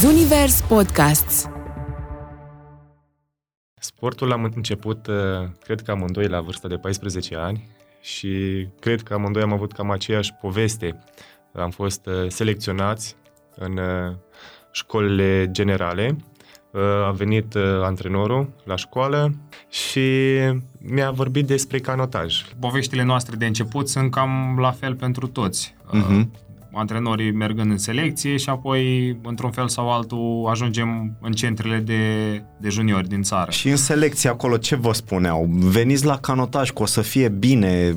Zunivers Podcasts Sportul am început, uh, cred că amândoi la vârsta de 14 ani și cred că amândoi am avut cam aceeași poveste. Am fost uh, selecționați în uh, școlile generale, a venit antrenorul la școală și mi-a vorbit despre canotaj. Poveștile noastre de început sunt cam la fel pentru toți. Uh-huh antrenorii mergând în selecție și apoi, într-un fel sau altul, ajungem în centrele de, de juniori din țară. Și în selecție acolo ce vă spuneau? Veniți la canotaj că o să fie bine,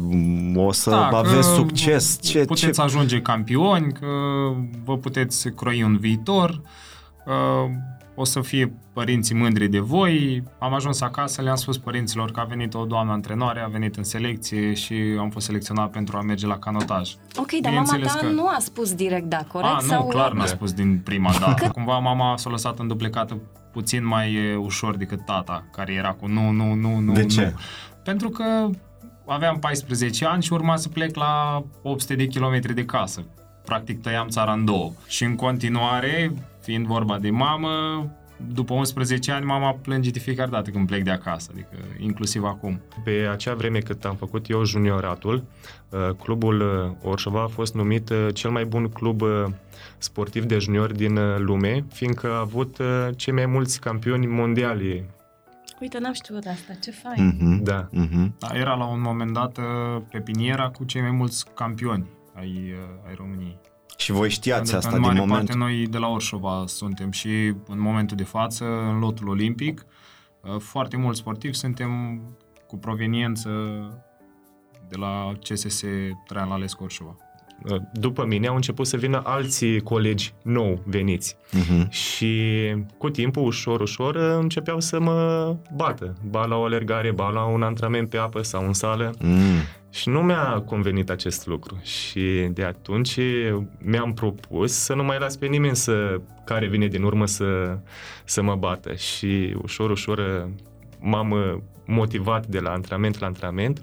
o să da, aveți succes? Ce, puteți ce... ajunge campioni, că vă puteți croi un viitor, o să fie părinții mândri de voi. Am ajuns acasă, le-am spus părinților că a venit o doamnă antrenoare, a venit în selecție și am fost selecționat pentru a merge la canotaj. Ok, dar mama ta că... nu a spus direct da, corect? A, nu, sau... clar n-a spus din prima dată. Cumva mama s-a lăsat în duplecată puțin mai ușor decât tata, care era cu nu, nu, nu, nu, De ce? Nu. Pentru că aveam 14 ani și urma să plec la 800 de kilometri de casă. Practic tăiam țara în două. Și în continuare, fiind vorba de mamă, după 11 ani mama plânge de fiecare dată când plec de acasă, adică inclusiv acum. Pe acea vreme cât am făcut eu junioratul, uh, clubul uh, Orșova a fost numit uh, cel mai bun club sportiv de juniori din lume, fiindcă a avut cei mai mulți campioni mondiali Uite, n-am știut asta, ce fain. Mm-hmm. Da. Mm-hmm. da. Era la un moment dat pepiniera cu cei mai mulți campioni ai, ai României. Și voi știați asta în din moment. parte noi de la Orșova suntem și în momentul de față în lotul olimpic. Uh, foarte mulți sportivi suntem cu proveniență de la CSS Traian Lalescu Orșova. Uh, după mine au început să vină alții colegi nou veniți uh-huh. și cu timpul, ușor, ușor, începeau să mă bată. Ba la o alergare, ba la un antrenament pe apă sau în sală. Mm. Și nu mi-a convenit acest lucru și de atunci mi-am propus să nu mai las pe nimeni să, care vine din urmă să, să mă bată și ușor, ușor m-am motivat de la antrenament la antrenament,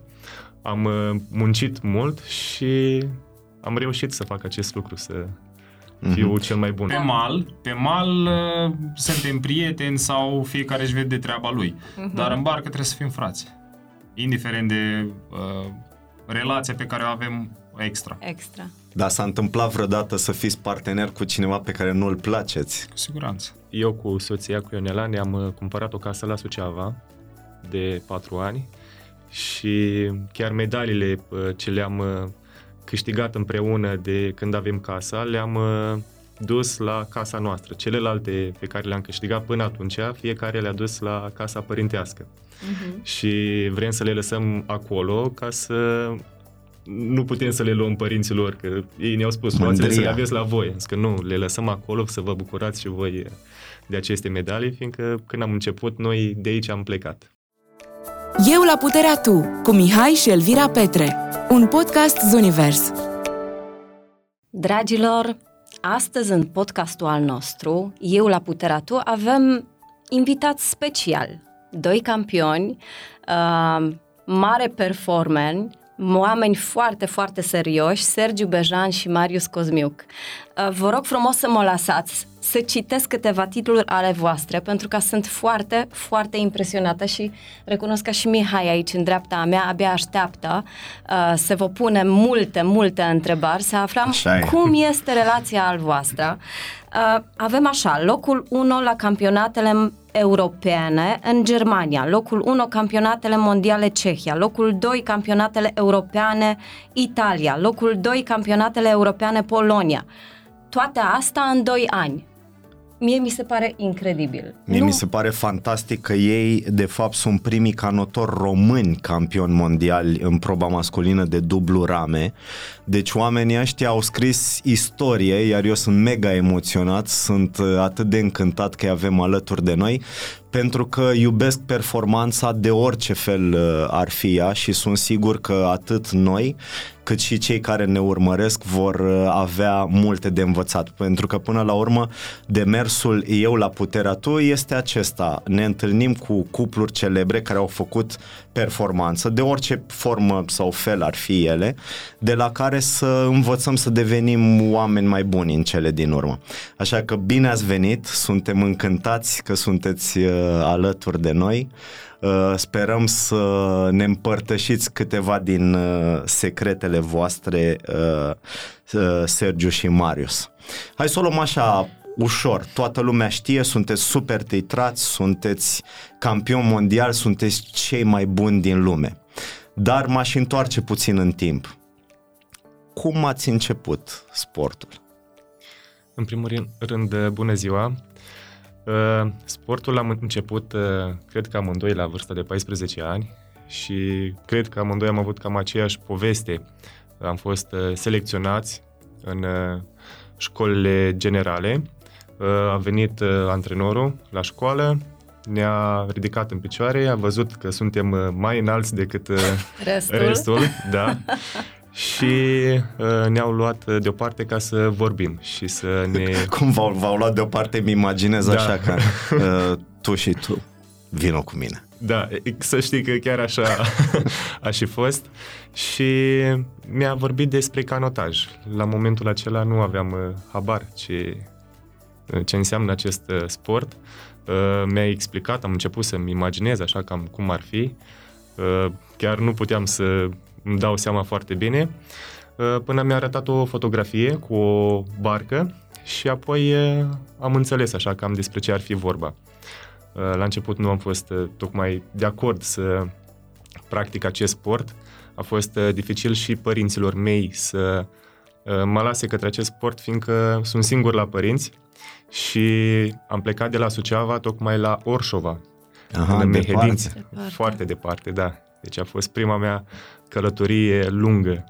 am muncit mult și am reușit să fac acest lucru, să fiu mm-hmm. cel mai bun. Pe mal, pe mal uh, suntem prieteni sau fiecare își vede treaba lui, mm-hmm. dar în barcă trebuie să fim frați, indiferent de uh, relația pe care o avem extra. Extra. Dar s-a întâmplat vreodată să fiți partener cu cineva pe care nu îl placeți? Cu siguranță. Eu cu soția, cu Ionela, ne-am uh, cumpărat o casă la Suceava de patru ani și chiar medaliile uh, ce le-am uh, câștigat împreună de când avem casa, le-am dus la casa noastră. Celelalte pe care le-am câștigat până atunci, fiecare le-a dus la casa părintească. Uh-huh. Și vrem să le lăsăm acolo ca să nu putem să le luăm părinților, că ei ne-au spus, luați să le aveți la voi. Zic că nu, le lăsăm acolo să vă bucurați și voi de aceste medalii, fiindcă când am început, noi de aici am plecat. Eu la puterea tu, cu Mihai și Elvira Petre, un podcast Zunivers. Dragilor, astăzi în podcastul al nostru, Eu la puterea tu, avem invitat special, doi campioni, uh, mare performance, oameni foarte, foarte serioși, Sergiu Bejan și Marius Cosmiuc. Uh, vă rog frumos să mă lăsați să citesc câteva titluri ale voastre, pentru că sunt foarte, foarte impresionată și recunosc că și Mihai aici, în dreapta mea, abia așteaptă uh, să vă pune multe, multe întrebări, să aflăm cum este relația al voastră. Uh, avem așa, locul 1 la campionatele europene în Germania, locul 1 campionatele mondiale Cehia, locul 2 campionatele europeane Italia, locul 2 campionatele europeane Polonia. Toate asta în 2 ani mie mi se pare incredibil. Mie nu... mi se pare fantastic că ei, de fapt, sunt primii canotori români campioni mondiali în proba masculină de dublu rame. Deci oamenii ăștia au scris istorie, iar eu sunt mega emoționat, sunt uh, atât de încântat că îi avem alături de noi pentru că iubesc performanța de orice fel uh, ar fi ea și sunt sigur că atât noi cât și cei care ne urmăresc vor uh, avea multe de învățat, pentru că până la urmă demersul eu la puterea tu este acesta. Ne întâlnim cu cupluri celebre care au făcut performanță, de orice formă sau fel ar fi ele, de la care să învățăm să devenim oameni mai buni în cele din urmă. Așa că bine ați venit, suntem încântați că sunteți uh, alături de noi. Uh, sperăm să ne împărtășiți câteva din uh, secretele voastre, uh, Sergiu și Marius. Hai să o luăm așa ușor. Toată lumea știe, sunteți super titrați, sunteți campion mondial, sunteți cei mai buni din lume. Dar m-aș întoarce puțin în timp. Cum ați început sportul? În primul rând, bună ziua! Uh, sportul am început, uh, cred că amândoi la vârsta de 14 ani și cred că amândoi am avut cam aceeași poveste. Am fost uh, selecționați în școlile generale, a venit antrenorul la școală, ne-a ridicat în picioare, a văzut că suntem mai înalți decât restul, restul da, și uh, ne-au luat deoparte ca să vorbim și să ne... Cum v-au, v-au luat deoparte, mi imaginez da. așa că uh, tu și tu vină cu mine. Da, să știi că chiar așa a și fost și mi-a vorbit despre canotaj. La momentul acela nu aveam uh, habar ce, uh, ce înseamnă acest uh, sport. Uh, mi-a explicat, am început să-mi imaginez așa cam cum ar fi. Uh, chiar nu puteam să îmi dau seama foarte bine, uh, până mi-a arătat o fotografie cu o barcă și apoi uh, am înțeles așa cam despre ce ar fi vorba. Uh, la început nu am fost tocmai de acord să practic acest sport. A fost dificil și părinților mei să mă lase către acest sport, fiindcă sunt singur la părinți și am plecat de la Suceava tocmai la Orșova, Aha, în Mehedinți. Departe. Foarte departe, da. Deci a fost prima mea călătorie lungă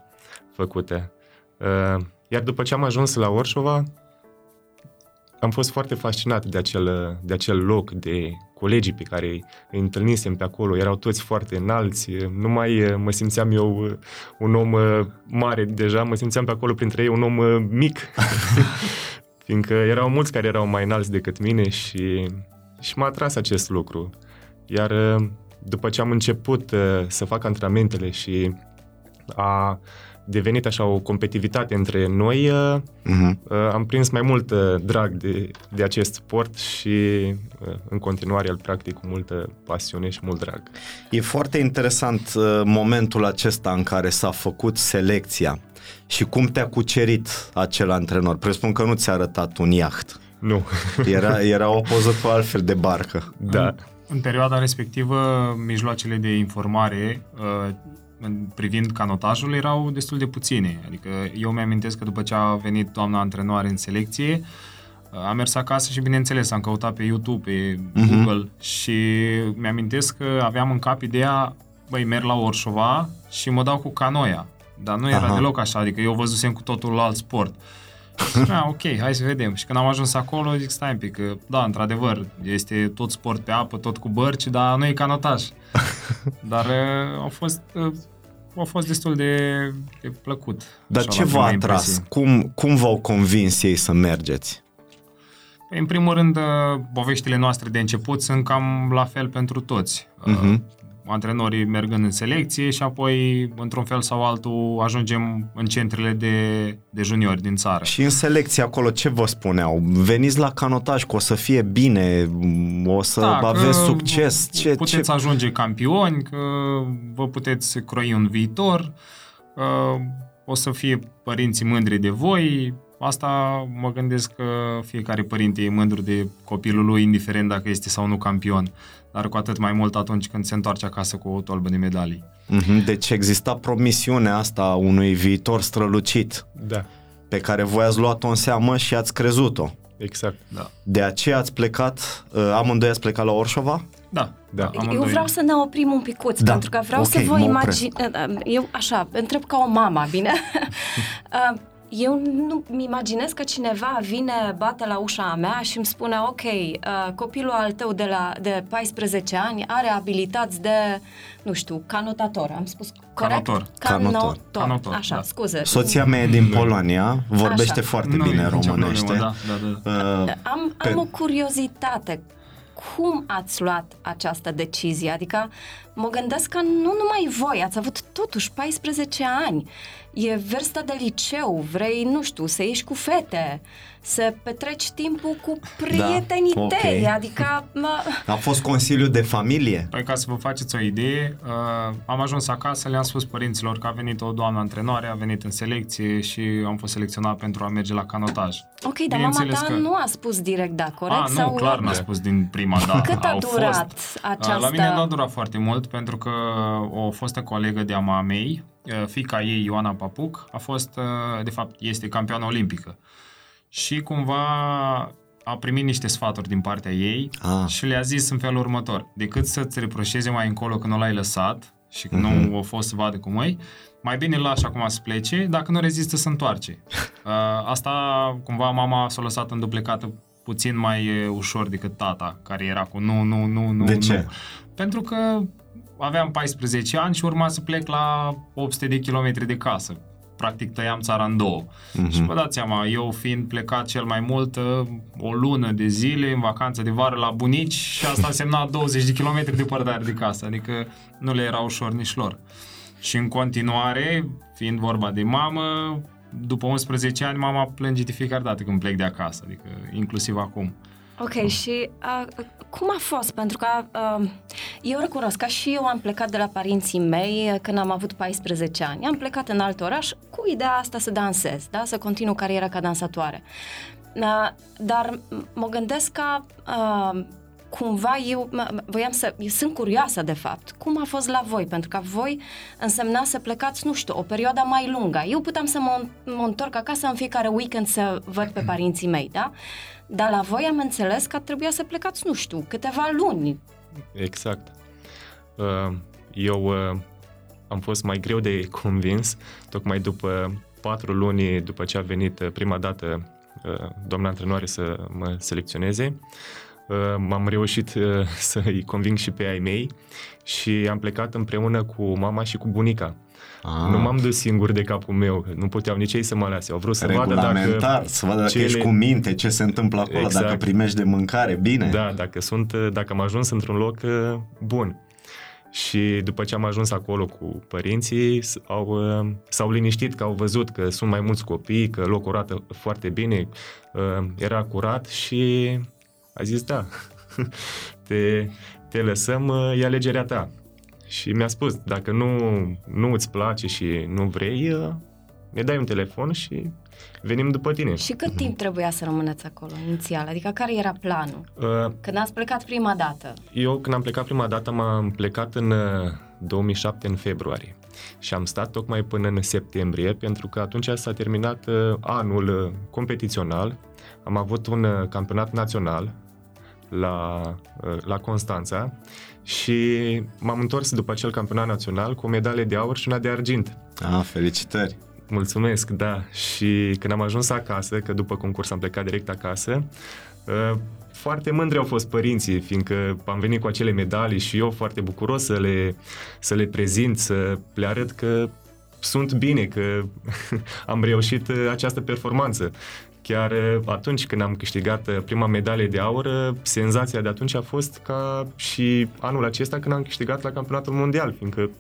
făcută. Uh, iar după ce am ajuns la Orșova, am fost foarte fascinat de acel, de acel loc, de colegii pe care îi întâlnisem pe acolo. Erau toți foarte înalți, nu mai mă simțeam eu un om mare deja, mă simțeam pe acolo printre ei un om mic. Fiindcă erau mulți care erau mai înalți decât mine și, și m-a atras acest lucru. Iar după ce am început uh, să fac antrenamentele și a devenit așa o competitivitate între noi, uh-huh. uh, am prins mai mult uh, drag de, de acest sport și uh, în continuare îl practic cu multă pasiune și mult drag. E foarte interesant uh, momentul acesta în care s-a făcut selecția și cum te-a cucerit acel antrenor. Presupun că nu ți-a arătat un iaht. Nu. Era, era o poză cu altfel de barcă. Da. În perioada respectivă, mijloacele de informare uh, privind canotajul erau destul de puține. Adică eu mi-amintesc că după ce a venit doamna antrenoare în selecție, uh, am mers acasă și bineînțeles am căutat pe YouTube, pe uh-huh. Google și mi-amintesc că aveam în cap ideea, băi, merg la Orșova și mă dau cu canoia. Dar nu era Aha. deloc așa, adică eu văzusem cu totul alt sport. Ah, ok, hai să vedem. Și când am ajuns acolo, zic, stai un pic, că, da, într-adevăr, este tot sport pe apă, tot cu bărci, dar nu e canotaj. dar uh, au fost uh, a fost destul de, de plăcut. Dar ce v-a atras? Cum, cum v-au convins ei să mergeți? În primul rând, uh, poveștile noastre de început sunt cam la fel pentru toți. Uh-huh antrenorii mergând în selecție și apoi, într-un fel sau altul, ajungem în centrele de, de juniori din țară. Și în selecție acolo ce vă spuneau? Veniți la canotaj, că o să fie bine, o să da, aveți succes. Ce, puteți ce... ajunge campioni, că vă puteți croi un viitor, o să fie părinții mândri de voi, Asta mă gândesc că fiecare părinte e mândru de copilul lui, indiferent dacă este sau nu campion dar cu atât mai mult atunci când se întoarce acasă cu o tolbă de medalii. Mm-hmm. Deci exista promisiunea asta unui viitor strălucit. Da. Pe care voi ați luat-o în seamă și ați crezut-o. Exact. Da. De aceea ați plecat, uh, amândoi ați plecat la Orșova? Da. da Eu vreau să ne oprim un picuț, da. pentru că vreau okay, să vă imagin... Uh, uh, eu, așa, întreb ca o mama, bine? uh, eu nu-mi imaginez că cineva vine, bate la ușa mea și îmi spune ok, uh, copilul al tău de, la, de 14 ani are abilități de, nu știu, canotator, am spus corect? Canotor. Canotor. Canotor, Așa, da. scuze. Soția mea e din Polonia, vorbește Așa. foarte Nu e bine nicio românește. problemă, da, da, da. Uh, Am, Pe- am o curiozitate. Cum ați luat această decizie? Adică mă gândesc că nu numai voi, ați avut totuși 14 ani. E vârsta de liceu, vrei, nu știu, să ieși cu fete, să petreci timpul cu prietenii ok. tăi, adică... Mă, a fost consiliu de familie? Păi ca să vă faceți o idee, uh, am ajuns acasă, le-am spus părinților că a venit o doamnă antrenoare, a venit în selecție și am fost selecționat pentru a merge la canotaj. ok, dar mama Bineînțeles ta că- nu a spus direct da, corect? A, nu, Sau clar n-a spus din prima dată. Cât a Au durat fost, această... La mine nu a durat foarte mult pentru că o fostă colegă de-a mamei, uh, fica ei, Ioana Papuc, a fost, uh, de fapt, este campioană olimpică. Și cumva a primit niște sfaturi din partea ei Ah. și le-a zis în felul următor. Decât să-ți reproșeze mai încolo că nu l-ai lăsat și că Mhm. nu a fost să vadă cum e, mai bine îl lași acum să plece, dacă nu rezistă să întoarce. Uh, asta cumva mama s-a lăsat înduplecată puțin mai e, ușor decât tata, care era cu nu, nu, nu, nu, De nu. ce? Pentru că aveam 14 ani și urma să plec la 800 de kilometri de casă. Practic tăiam țara în două. Mhm. Și vă dați seama, eu fiind plecat cel mai mult uh, o lună de zile în vacanță de vară la bunici și asta însemna 20 de kilometri departare de casă, adică nu le era ușor nici lor. Și în continuare, fiind vorba de mamă, după 11 ani mama plânge de fiecare dată când plec de acasă, adică inclusiv acum. Ok, și uh, cum a fost? Pentru că uh, eu recunosc că și eu am plecat de la părinții mei uh, când am avut 14 ani. Am plecat în alt oraș cu ideea asta să dansez, da? să continu cariera ca dansatoare. Uh, dar m- mă gândesc că uh, cumva eu m- voiam să... Eu sunt curioasă, de fapt. Cum a fost la voi? Pentru că voi însemna să plecați, nu știu, o perioadă mai lungă. Eu puteam să mă, mă întorc acasă în fiecare weekend să văd pe părinții mei, da? Dar la voi am înțeles că trebuia să plecați, nu știu, câteva luni. Exact. Uh, Eu uh, am fost mai greu de convins, tocmai după patru luni după ce a venit uh, prima dată uh, doamna antrenoare să mă selecționeze. Uh, M-am reușit uh, să-i conving și pe ai mei și am plecat împreună cu mama și cu bunica. Ah, Nu m-am dus singur de capul meu, nu puteau nici ei să mă lase. Au vrut să vadă regulamentar, dacă... să vadă dacă cele- ești cu minte, ce se întâmplă acolo, Exact. dacă primești de mâncare, bine. Da, dacă, sunt, dacă am ajuns într-un loc uh, bun. Și după ce am ajuns acolo cu părinții, s- au, uh, s-au liniștit că au văzut că sunt mai mulți copii, că locul arată foarte bine, uh, era curat și a zis da, te, te lăsăm, uh, e alegerea ta. Și mi-a spus, dacă nu, nu îți place și nu vrei, uh, ne dai un telefon și venim după tine. Și cât timp trebuia să rămâneți acolo inițial? Adică care era planul? Uh, Când ați plecat prima dată? Eu când am plecat prima dată m-am plecat în uh, 2007 în februarie și am stat tocmai până în septembrie pentru că atunci s-a terminat uh, anul uh, competițional. Am avut un uh, campionat național la, uh, la Constanța și m-am întors după acel campionat național cu o medalie de aur și una de argint. Ah, felicitări. Mulțumesc, da. Și când am ajuns acasă, că după concurs am plecat direct acasă, uh, foarte mândri au fost părinții, fiindcă am venit cu acele medalii și eu foarte bucuros să le, să le prezint, să le arăt că sunt bine, că am reușit uh, această performanță. Chiar uh, atunci când am câștigat uh, prima medalie de aur, uh, senzația de atunci a fost ca și anul acesta când am câștigat la campionatul mondial, fiindcă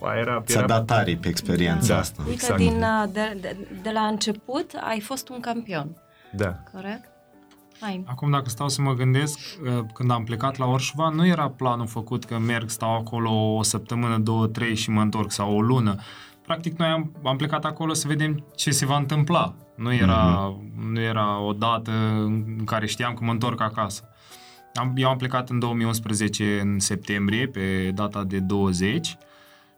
aia era, Ți-a era dat aripi experiența Da. asta. Uite, Exact. din, uh, de, de, de la început ai fost un campion, Da. corect? Fain. Acum, dacă stau să mă gândesc, uh, când am plecat la Orșova, nu era planul făcut că merg, stau acolo o săptămână, două, trei și mă întorc sau o lună. Practic, noi am, am plecat acolo să vedem ce se va întâmpla. Nu era, mm-hmm. nu era o dată în care știam că mă întorc acasă. Am, eu am plecat în 2011, în septembrie, pe data de 20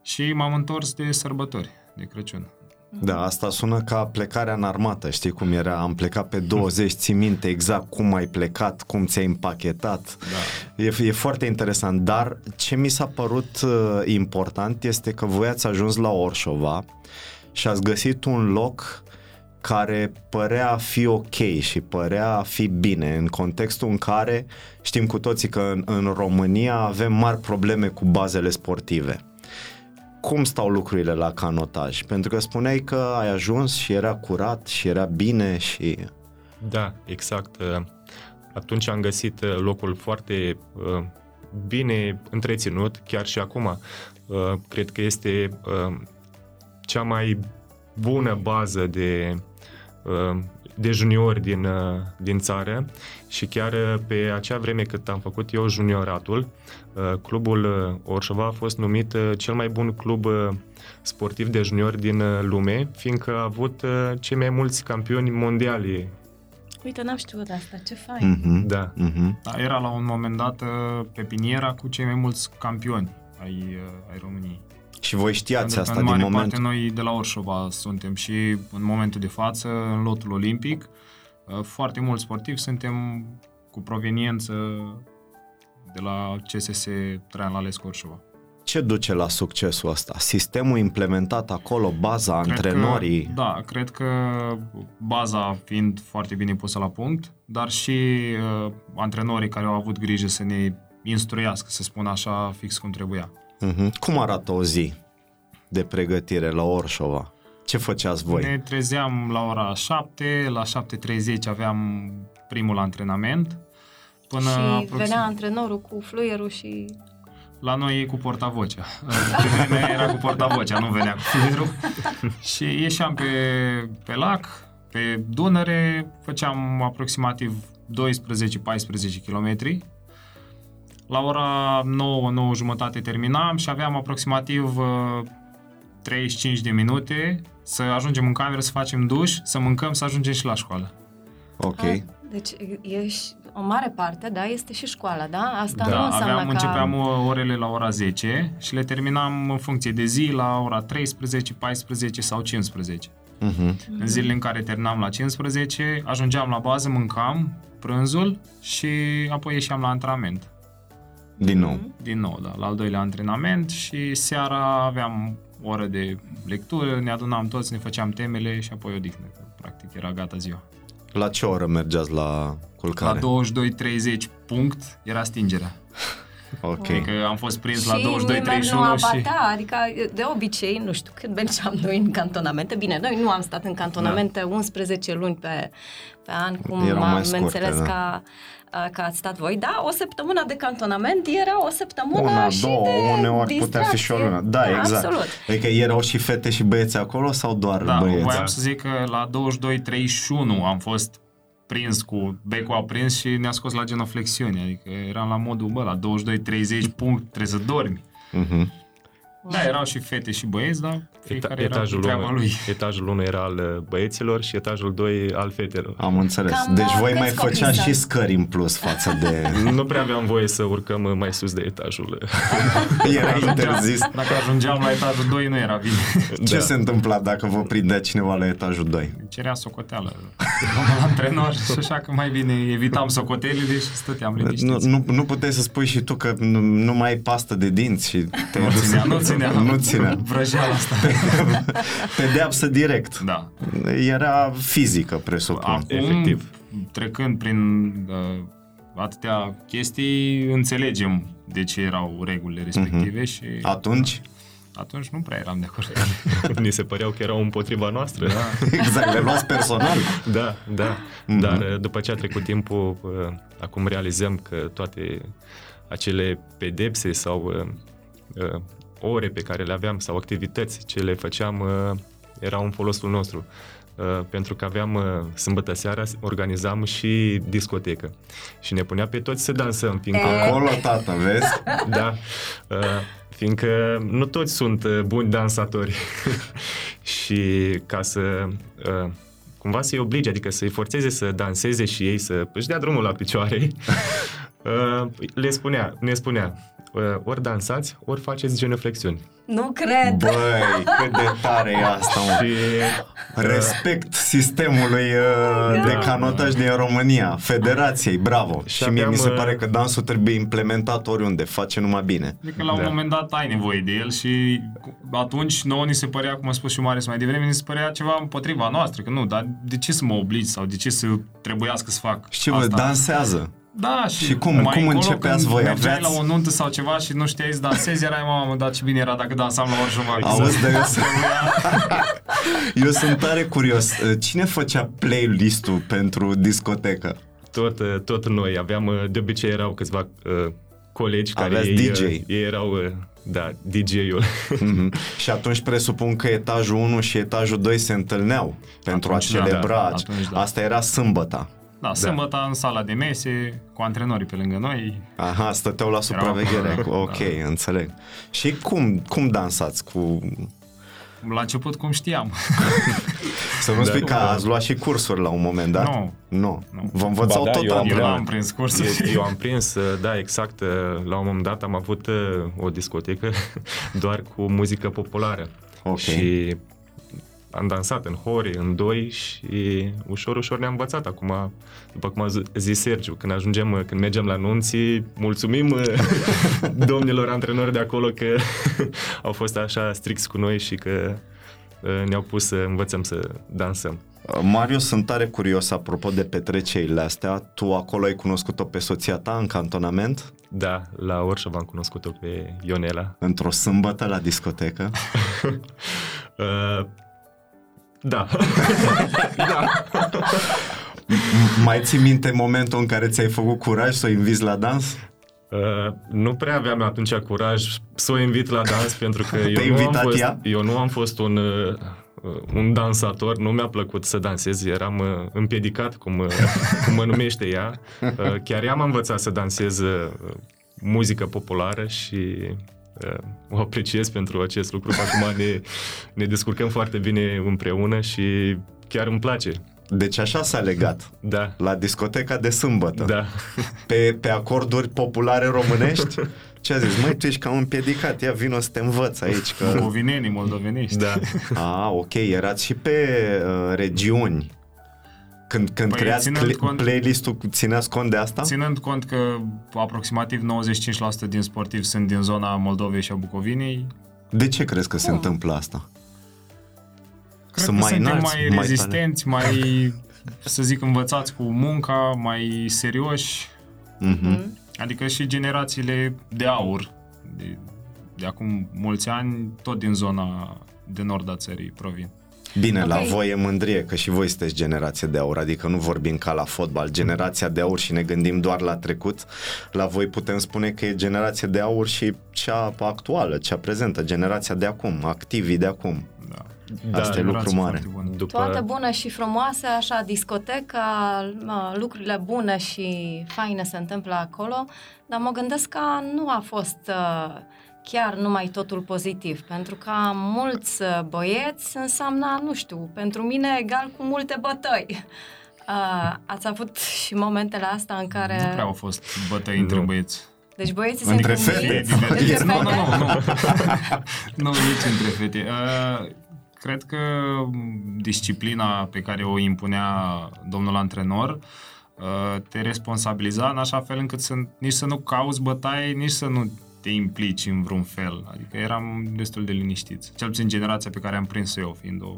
și m-am întors de sărbători, de Crăciun. Da, asta sună ca plecarea în armată, știi cum era? Am plecat pe 20, ții minte exact cum ai plecat, cum ți-ai împachetat. Da. E, e foarte interesant, dar ce mi s-a părut uh, important este că voi ați ajuns la Orșova și ați găsit un loc care părea a fi ok și părea a fi bine în contextul în care știm cu toții că în, în România avem mari probleme cu bazele sportive. Cum stau lucrurile la canotaj? Pentru că spuneai că ai ajuns și era curat și era bine și... Da, exact. Uh, Atunci am găsit uh, locul foarte uh, bine întreținut, chiar și acum. Uh, Cred că este uh, cea mai bună bază de, uh, de juniori din, uh, din țară și chiar uh, pe acea vreme cât am făcut eu junioratul, uh, clubul uh, Orșova a fost numit uh, cel mai bun club uh, sportiv de juniori din uh, lume, fiindcă a avut uh, cei mai mulți campioni mondiali. Uite, n-am știut asta, ce fain. Mm-hmm. Da. Mm-hmm. Da, era la un moment dat uh, pepiniera cu cei mai mulți campioni ai, uh, ai României. Și voi știați Pentru că asta în din mare moment. parte noi de la Orșova suntem și în momentul de față, în lotul olimpic, uh, foarte mulți sportivi suntem cu proveniență de la CSS Traian Lalescu Orșova. Ce duce la succesul ăsta? Sistemul implementat acolo, baza, Cred antrenorii? Că, da, cred că baza fiind foarte bine pusă la punct, dar și uh, antrenorii care au avut grijă să ne instruiască, să spun așa, fix cum trebuia. Mhm. Cum arată o zi de pregătire la Orșova? Ce făceați voi? Ne trezeam la ora 7, la 7.30 aveam primul antrenament. Până și aproxim... venea antrenorul cu fluierul și... La noi e cu portavocea. Pe vremea era cu portavocea, nu venea cu fluierul. și ieșeam pe, pe lac, pe Dunăre, făceam aproximativ 12-14 km. La ora 9, 9 jumătate terminam și aveam aproximativ uh, 35 de minute să ajungem în cameră, să facem duș, să mâncăm, să ajungem și la școală. Ok. Ah, Deci e și o mare parte, da, este și școala, da? Asta nu Da, înseamnă aveam, că... începeam uh, orele la ora 10 și le terminam în funcție de zi la ora 13, 14 sau 15. Mhm. În zilele în care terminam la 15, ajungeam la bază, mâncam prânzul și apoi ieșeam la antrenament. Din nou. Mhm. Din nou, da, la al doilea antrenament și seara aveam o oră de lectură, ne adunam toți, ne făceam temele și apoi odihnă. că Practic era gata ziua. La ce oră mergeați la culcare? La 22.30 punct era stingerea. Ok. Că am fost prins la și nimeni 22.31 nu abatea, și... adică de obicei, nu știu când mergeam noi în cantonamente, bine, noi nu am stat în cantonamente Da. 11 luni pe, pe an, cum Erau mai am scurte, înțeles da. ca, că ați stat voi. Da, o săptămână de cantonament era o săptămână Una, și două, de uneori putea fi și o lună. Da, Da, exact. absolut. Adică erau și fete și băieți acolo sau doar Da, băieți? voiam să zic că la 22.31 am fost prins cu becul aprins și ne-a scos la genoflexiune. Adică eram la modul, bă, la 22.30 punct, trebuie să dormi. Mhm. Da, erau și fete și băieți, dar fiecare era cu etajul, treaba 1, lui. etajul 1 era al uh, băieților și etajul 2 al fetelor. Am înțeles. Cam, deci uh, voi câți mai copii făceați sunt? Da. și scări în plus față de... Nu prea aveam voie să urcăm uh, mai sus de etajul. Era interzis. Dacă ajungeam la etajul 2, nu era bine. Ce Da. se întâmpla dacă vă prindea cineva la etajul 2? Cerea socoteală domnul antrenor și așa că mai bine evitam socotelile și stăteam Nu, liniștiți. nu, nu puteai să spui și tu că nu, nu mai ai pastă de dinți și te Nu ținea, nu ținea. Nu ținea. Vrăjeala asta. Pedeapsă direct. Da. Era fizică, presupun. Acum, Efectiv. trecând prin uh, atâtea chestii, înțelegem de ce erau regulile respective și Atunci, atunci nu prea eram de acord. Ni se păreau că erau împotriva noastră. Da. exact, le luați personal. Da, da. Mhm. Dar uh, după ce a trecut timpul, uh, acum realizăm că toate acele pedepse sau uh, uh, ore pe care le aveam sau activități ce le făceam uh, erau în folosul nostru. Uh, pentru că aveam uh, sâmbătă seara, organizam și discotecă. Și ne punea pe toți să dansăm, fiindcă... Acolo, tată, vezi? Da, uh, fiindcă nu toți sunt uh, buni dansatori și ca să uh, cumva să-i oblige, adică să-i forțeze să danseze și ei să își dea drumul la picioare, uh, le spunea, ne spunea, uh, ori dansați, ori faceți genuflexiuni. Nu cred! Băi, cât de tare e asta, mă. Și Respect sistemului uh, de canotaj din România, federației, bravo. Și, Și mie aveam, mi se uh, pare că dansul trebuie implementat oriunde, face numai bine. Adică la un Da. moment dat ai nevoie de el și atunci nouă ni se părea, cum a spus și Marius mai devreme, ni se părea ceva împotriva noastră, că nu, dar de ce să mă obligi sau de ce să trebuiască să fac Și ce vă asta? dansează. Da, și, Și cum- mai cum încolo, începeați când voi? Mergeai Aveați- la o nuntă sau ceva și nu știai să dansezi, erai, mamă, dar ce bine era dacă dansam la ori jumătate. Auzi, dar eu sunt, eu sunt tare curios. Uh, Cine făcea playlist-ul pentru discotecă? tot, uh, tot noi aveam, uh, de obicei erau câțiva uh, colegi care Aveați ei, DJ. uh, ei erau, uh, da, DJ-ul. Mhm. Și atunci presupun că etajul 1 și etajul 2 se întâlneau pentru Atunci a da, celebra. da, atunci da. Asta era sâmbăta. Da, sâmbătă în sala de mese, cu antrenorii pe lângă noi. Aha, stăteau la supraveghere. acolo, ok, da. înțeleg. Și cum, cum dansați? Cu... La început, cum știam. Să nu Da. spui că ați luat și cursuri la un moment dat? Nu. Nu. Nu. Vă învățau Ba da, tot eu am- Eu antrenor. n-am prins cursuri. Eu, eu am prins, uh, da, exact, uh, la un moment dat am avut uh, o discotecă doar cu muzică populară. Ok. Și am dansat în hori, în doi și ușor, ușor ne-am învățat. Acum, după cum a zi- zis Sergiu, când ajungem, uh, când mergem la nunții, mulțumim uh, domnilor antrenori de acolo că au fost așa stricți cu noi și că uh, ne-au pus să învățăm să dansăm. Mario, sunt tare curios apropo de petrecerile astea. Tu acolo ai cunoscut-o pe soția ta în cantonament? Da, la Orșov am cunoscut-o pe Ionela. Într-o sâmbătă la discotecă? Uh, da. M- Mai ții minte momentul în care ți-ai făcut curaj să o invizi la dans? Uh, nu prea aveam atunci curaj să o invit la dans pentru că eu, Te-ai nu am, invitat fost, ea? eu nu am fost un, uh, un dansator, nu mi-a plăcut să dansez, eram uh, împiedicat, cum, uh, cum mă numește ea. Uh, chiar ea m-a învățat să dansez uh, muzică populară și uh, o apreciez pentru acest lucru. Acum ne, ne descurcăm foarte bine împreună și chiar îmi place. Deci așa s-a legat. Da, La discoteca de sâmbătă. da. Pe, pe acorduri populare românești? Ce a zis? Măi, tu ești cam împiedicat, ia vino să te învăț aici. Că... Movinenii moldovenești. Da. A, ok, erați și pe uh, regiuni. Când, când Păi, creați ținând ple- cont- playlist-ul, țineați cont de asta? Ținând cont că aproximativ 95% din sportivi sunt din zona Moldovei și a Bucovinei, De ce crezi că se întâmplă asta? cred Sunt că mai suntem înalți, mai mai rezistenți, mai, să zic, învățați cu munca, mai serioși. Mhm. Adică și generațiile de aur, de, de acum mulți ani, tot din zona de nord a țării provin. Bine, Ok. la voi e mândrie că și voi sunteți generație de aur, adică nu vorbim ca la fotbal, generația de aur și ne gândim doar la trecut. La voi putem spune că e generația de aur și cea actuală, cea prezentă, generația de acum, activii de acum. Da. Da, Asta e lucru Generație mare. foarte bună. După... Toate bune și frumoase, așa, discoteca, mă, lucrurile bune și faine se întâmplă acolo, dar mă gândesc că nu a fost uh, chiar numai totul pozitiv, pentru că mulți uh, băieți înseamnă, nu știu, pentru mine egal cu multe bătăi. Uh, ați avut și momentele astea în care... Nu prea au fost bătăi între Nu. băieți. Deci băieții Între sunt fete. cumiți, Divertiți. între Nu, nu, fete. nu, nu. nu, nici între fete. Uh, cred că disciplina pe care o impunea domnul antrenor uh, te responsabiliza în așa fel încât să, nici să nu cauți bătaie, nici să nu te implici în vreun fel. Adică eram destul de liniștiți. Cel puțin generația pe care am prins eu, fiind o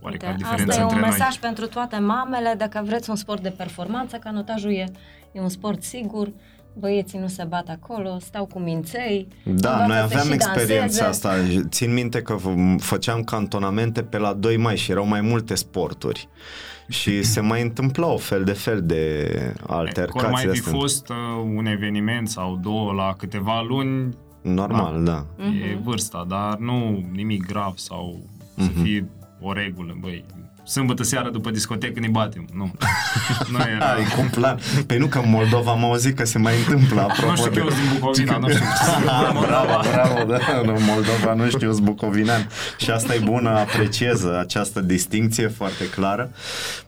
oarecare Uite, diferență asta e între un noi. mesaj pentru toate mamele, dacă vreți un sport de performanță, canotajul e, e un sport sigur, băieții nu se bat acolo, stau cu minței. Da, învață noi să aveam și experiența danseze. asta. Țin minte că v- făceam cantonamente pe la 2 mai și erau mai multe sporturi. Și se mai întâmplau fel de fel de Ori altercații. mai fi astea. fost uh, un eveniment sau două la câteva luni, Normal, da. e vârsta, dar nu nimic grav sau să fie o regulă, băi. Sâmbătă seara după discotecă ne batem. Nu. nu era. Ai cum plan. Păi nu că în Moldova am auzit că se mai întâmplă apropo Nu știu că de... eu sunt din Bucovina, nu știu ce se întâmplă în bravo, Moldova. bravo, da, în Moldova nu știu, sunt bucovinean și asta e bună, apreciez această distinție foarte clară.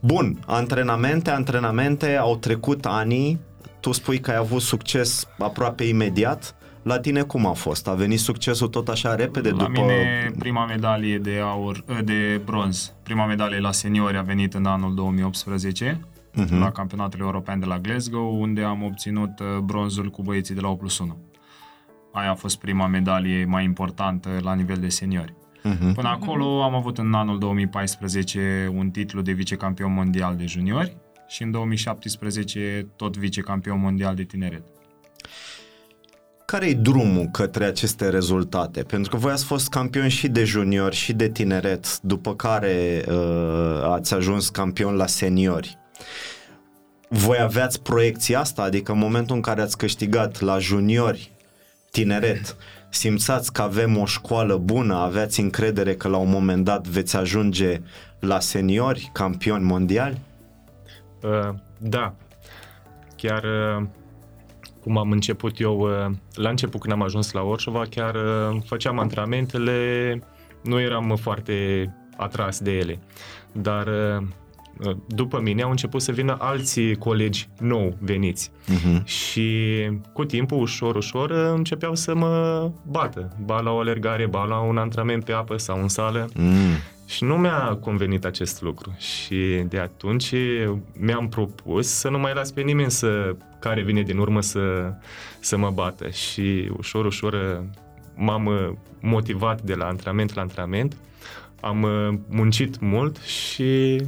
Bun, antrenamente, antrenamente, au trecut anii, tu spui că ai avut succes aproape imediat, La tine cum a fost? A venit succesul tot așa repede La după... mine prima medalie de aur, de bronz, prima medalie la seniori a venit în anul 2018 uh-huh. la campionatul european de la Glasgow, unde am obținut uh, bronzul cu băieții de la 8 plus 1. Aia a fost prima medalie mai importantă la nivel de seniori. Uh-huh. Până acolo am avut în anul 2014 un titlu de vicecampion mondial de juniori și în 2017 tot vicecampion mondial de tineret. Care e drumul către aceste rezultate? Pentru că voi ați fost campion și de junior și de tineret, după care uh, ați ajuns campion la seniori. Voi aveați proiecția asta? Adică în momentul în care ați câștigat la juniori, tineret, simțați că avem o școală bună, aveați încredere că la un moment dat veți ajunge la seniori, campioni mondiali? Uh, da. Chiar uh, cum am început eu, uh, la început când am ajuns la Orșova, chiar uh, făceam antrenamentele, nu eram foarte atras de ele. Dar uh, după mine au început să vină alții colegi nou veniți uh-huh. și cu timpul, ușor, ușor, începeau să mă bată. Ba la o alergare, ba la un antrenament pe apă sau în sală. Mm. Și nu mi-a convenit acest lucru și de atunci mi-am propus să nu mai las pe nimeni să, care vine din urmă să, să mă bată și ușor, ușor m-am motivat de la antrenament la antrenament, am muncit mult și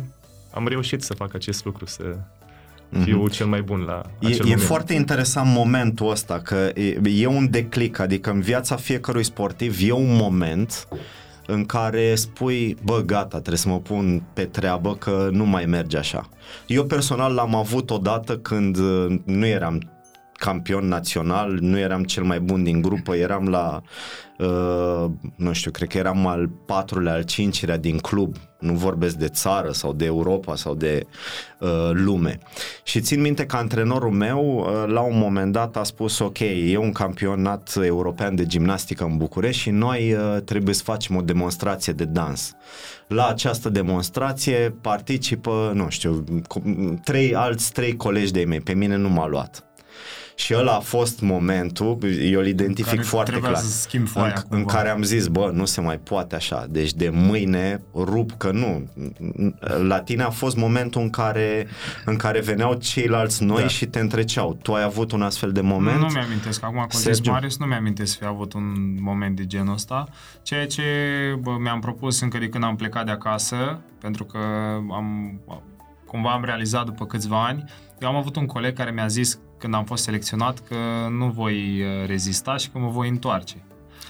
am reușit să fac acest lucru, să fiu mm-hmm. cel mai bun la acel e, moment. E foarte interesant momentul ăsta, că e, e un declic, adică în viața fiecărui sportiv e un moment în care spui, bă, gata, trebuie să mă pun pe treabă că nu mai merge așa. Eu personal l-am avut odată când uh, nu eram campion național, nu eram cel mai bun din grupă, eram la, uh, nu știu, cred că eram al patrulea, al cincilea din club, nu vorbesc de țară sau de Europa sau de uh, lume. Și țin minte că antrenorul meu uh, la un moment dat a spus, ok, e un campionat european de gimnastică în București și noi uh, trebuie să facem o demonstrație de dans. La această demonstrație participă, nu știu, trei alți trei colegi de mei, pe mine nu m-a luat. Și ăla a fost momentul, eu îl identific care foarte clar, să foaia, în, în care am zis, bă, nu se mai poate așa, deci de mâine rup că nu. La tine a fost momentul în care, în care veneau ceilalți noi da. și te întreceau. Tu ai avut un astfel de moment? Nu, nu mi-amintesc. Acum, cu zis Marius, nu mi-amintesc să fi avut un moment de genul ăsta. Ceea ce bă, mi-am propus încă de când am plecat de acasă, pentru că am cumva am realizat după câțiva ani, eu am avut un coleg care mi-a zis când am fost selecționat că nu voi uh, rezista și că mă voi întoarce.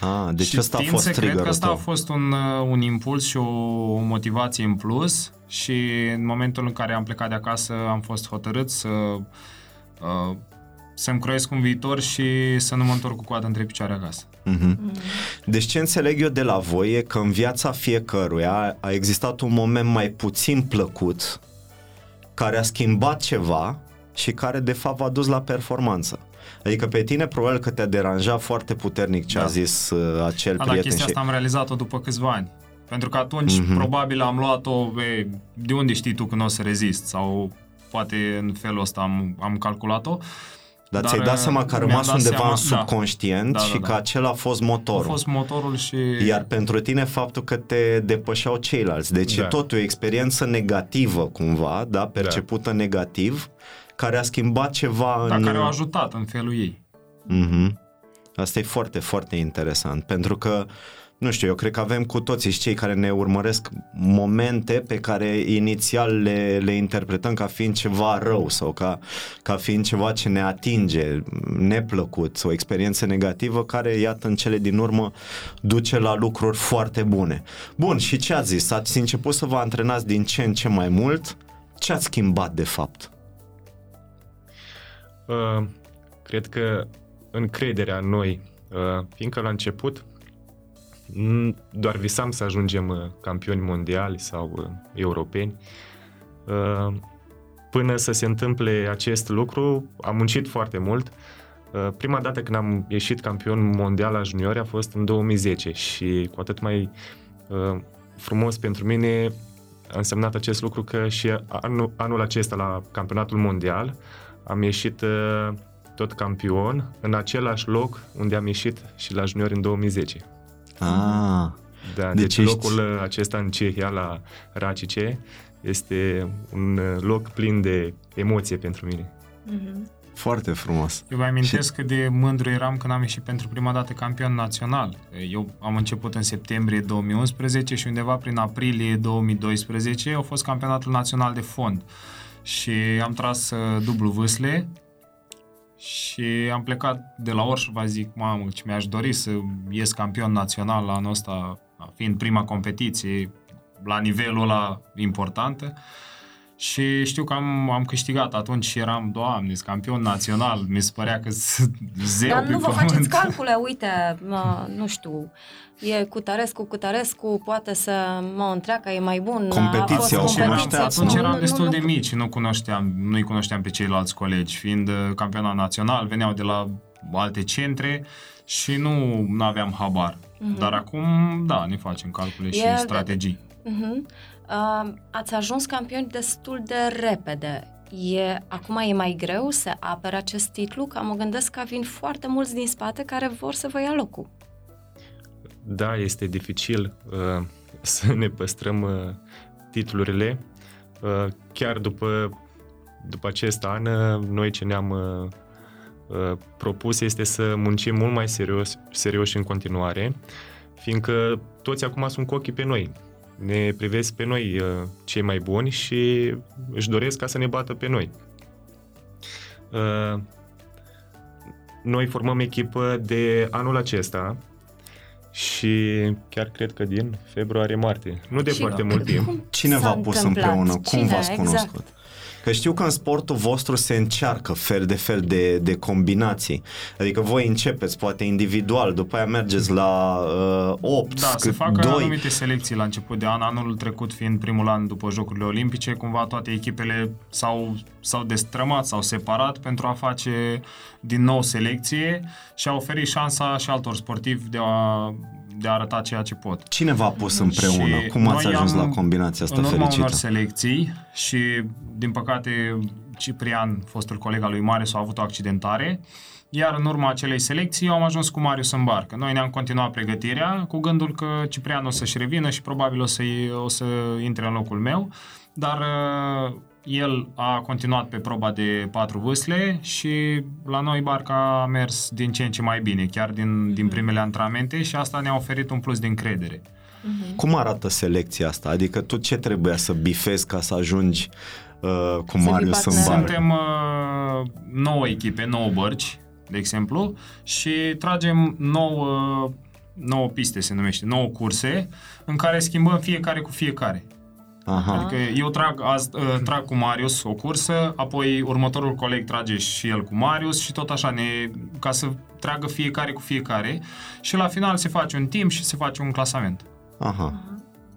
Ah, deci și ăsta a fost cred că ăsta a fost un, uh, un impuls și o motivație în plus și în momentul în care am plecat de acasă am fost hotărât să uh, să-mi croiesc un viitor și să nu mă întorc cu coada între picioare acasă. Mm-hmm. Deci ce înțeleg eu de la voi e că în viața fiecăruia a existat un moment mai puțin plăcut care a schimbat ceva și care de fapt v-a dus la performanță. Adică pe tine probabil că te-a deranjat foarte puternic ce da. a zis uh, acel da, prieten. Da, chestia și... asta am realizat-o după câțiva ani. Pentru că atunci mm-hmm. probabil am luat-o, e, de unde știi tu că nu o să rezist? Sau poate în felul ăsta am, am calculat-o. Dar, Dar ți-ai dat seama că a rămas undeva seama, în da. subconștient da, da, și da, că acela a fost motorul. A fost motorul și... Iar pentru tine faptul că te depășeau ceilalți. Deci da. e tot o experiență negativă cumva, da, percepută da. negativ, care a schimbat ceva da, în... care au ajutat în felul ei. Mm-hmm. Asta e foarte, foarte interesant, pentru că nu știu, eu cred că avem cu toții și cei care ne urmăresc momente pe care inițial le, le interpretăm ca fiind ceva rău sau ca, ca fiind ceva ce ne atinge, neplăcut, o experiență negativă care, iată, în cele din urmă duce la lucruri foarte bune. Bun, și ce ați zis? Ați început să vă antrenați din ce în ce mai mult? Ce ați schimbat de fapt? Uh, cred că încrederea în noi, uh, fiindcă la început doar visam să ajungem uh, campioni mondiali sau uh, europeni. Uh, până să se întâmple acest lucru, am muncit foarte mult. Prima dată când am ieșit campion mondial la juniori a fost în 2010 și cu atât mai frumos pentru mine a însemnat acest lucru că și anul, anul acesta la campionatul mondial am ieșit tot campion în același loc unde am ieșit și la juniori în 2010. Ah, Da, Deci deci, ești- locul acesta în Cehia, la Racice, este un loc plin de emoție pentru mine. foarte frumos. Eu vă amintesc cât de mândru eram când am ieșit pentru prima dată campion național. Eu am început în septembrie 2011 și undeva prin aprilie 2012 a fost campionatul național de fond. Și am tras uh, dublu vâsle și am plecat de la Orșova, zic, mamă, ce mi-aș dori să ies campion național la anul ăsta, fiind prima competiție la nivelul ăla important. Și știu că am, am câștigat atunci și eram, doamne, sunt campion național, mi se părea că sunt zeu Dar pe nu vă pământ. faceți calcule, uite, mă, nu știu, e Cutarescu, Cutarescu, poate să mă întreacă, e mai bun. Competiția, a fost o competiție. cunoșteați, Atunci nu? eram Nu, destul nu, de nu. mici, nu cunoșteam, nu-i cunoșteam pe ceilalți colegi, fiind uh, campionat național, veneau de la alte centre și nu aveam habar. Dar acum, da, ne facem calcule și E- strategii. Mhm. Uh, ați ajuns campioni destul de repede. E, acum e mai greu să apere acest titlu, că mă gândesc că vin foarte mulți din spate care vor să vă ia locul. Da, este dificil uh, să ne păstrăm uh, titlurile. Uh, chiar după, după acest an, uh, noi ce ne-am uh, uh, propus este să muncim mult mai serios, serios în continuare, fiindcă toți acum sunt cu ochii pe noi. Ne privesc pe noi uh, cei mai buni și își doresc ca să ne bată pe noi. Uh, noi formăm echipă de anul acesta și chiar cred că din februarie-martie. Nu de Și foarte mult timp. cum Cine s-a v-a pus întâmplat? împreună? Cum Cine? v-ați Exact. Cunoscut? Că știu că în sportul vostru se încearcă fel de fel de, de combinații. Adică voi începeți poate individual, după aia mergeți la uh, 8, Da, se cât fac 2. anumite selecții la început de an. Anul trecut fiind primul an după Jocurile Olimpice, cumva toate echipele s-au, s-au destrămat, s-au separat pentru a face din nou selecție și a oferit șansa și altor sportivi de a, de a arăta ceea ce pot. Cine v-a pus împreună? Și Cum ați noi ajuns am- la combinația asta în urma fericită? unor selecții și, din păcate, Ciprian, fostul coleg al lui Marius, a avut o accidentare, iar în urma acelei selecții eu am ajuns cu Marius în barcă. Noi ne-am continuat pregătirea cu gândul că Ciprian o să-și revină și probabil o să, o să intre în locul meu, dar uh, el a continuat pe proba de patru vâsle și la noi barca a mers din ce în ce mai bine, chiar din, din primele antrenamente și asta ne-a oferit un plus de încredere. Cum arată selecția asta? Adică tu ce trebuia să bifezi ca să ajungi uh, cu fii Marius în partener. barcă? Suntem uh, 9 echipe, 9 bărci, de exemplu, și tragem 9, 9 piste, se numește, 9 curse, în care schimbăm fiecare cu fiecare. Aha. Adică eu trag, azi, uh, trag cu Marius o cursă, apoi următorul coleg trage și el cu Marius și tot așa, ne, ca să tragă fiecare cu fiecare și la final se face un timp și se face un clasament. Aha.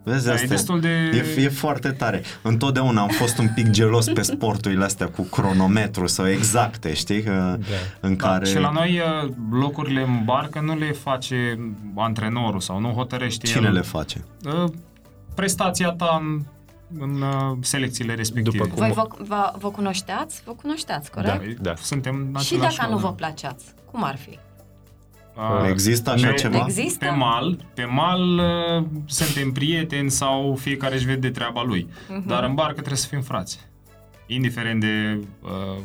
Vezi, Da, e asta destul de... E, e foarte tare. Întotdeauna am fost un pic gelos pe sporturile astea cu cronometru sau exacte, știi? Că, în Da, care... și la noi uh, locurile în barcă nu le face antrenorul sau nu hotărăște Cine el. le face? Uh, Prestația ta în, în uh, selecțiile respective. După cum- Voi vă, vă, vă cunoșteați? Vă cunoșteați, corect? Da, Da. suntem în Și același dacă loc, nu da. vă placeați, cum ar fi? Uh, Există așa pe- ceva? Există? Pe mal, pe mal uh, suntem prieteni sau fiecare își vede treaba lui. Mhm. Dar în barcă trebuie să fim frați. Indiferent de uh,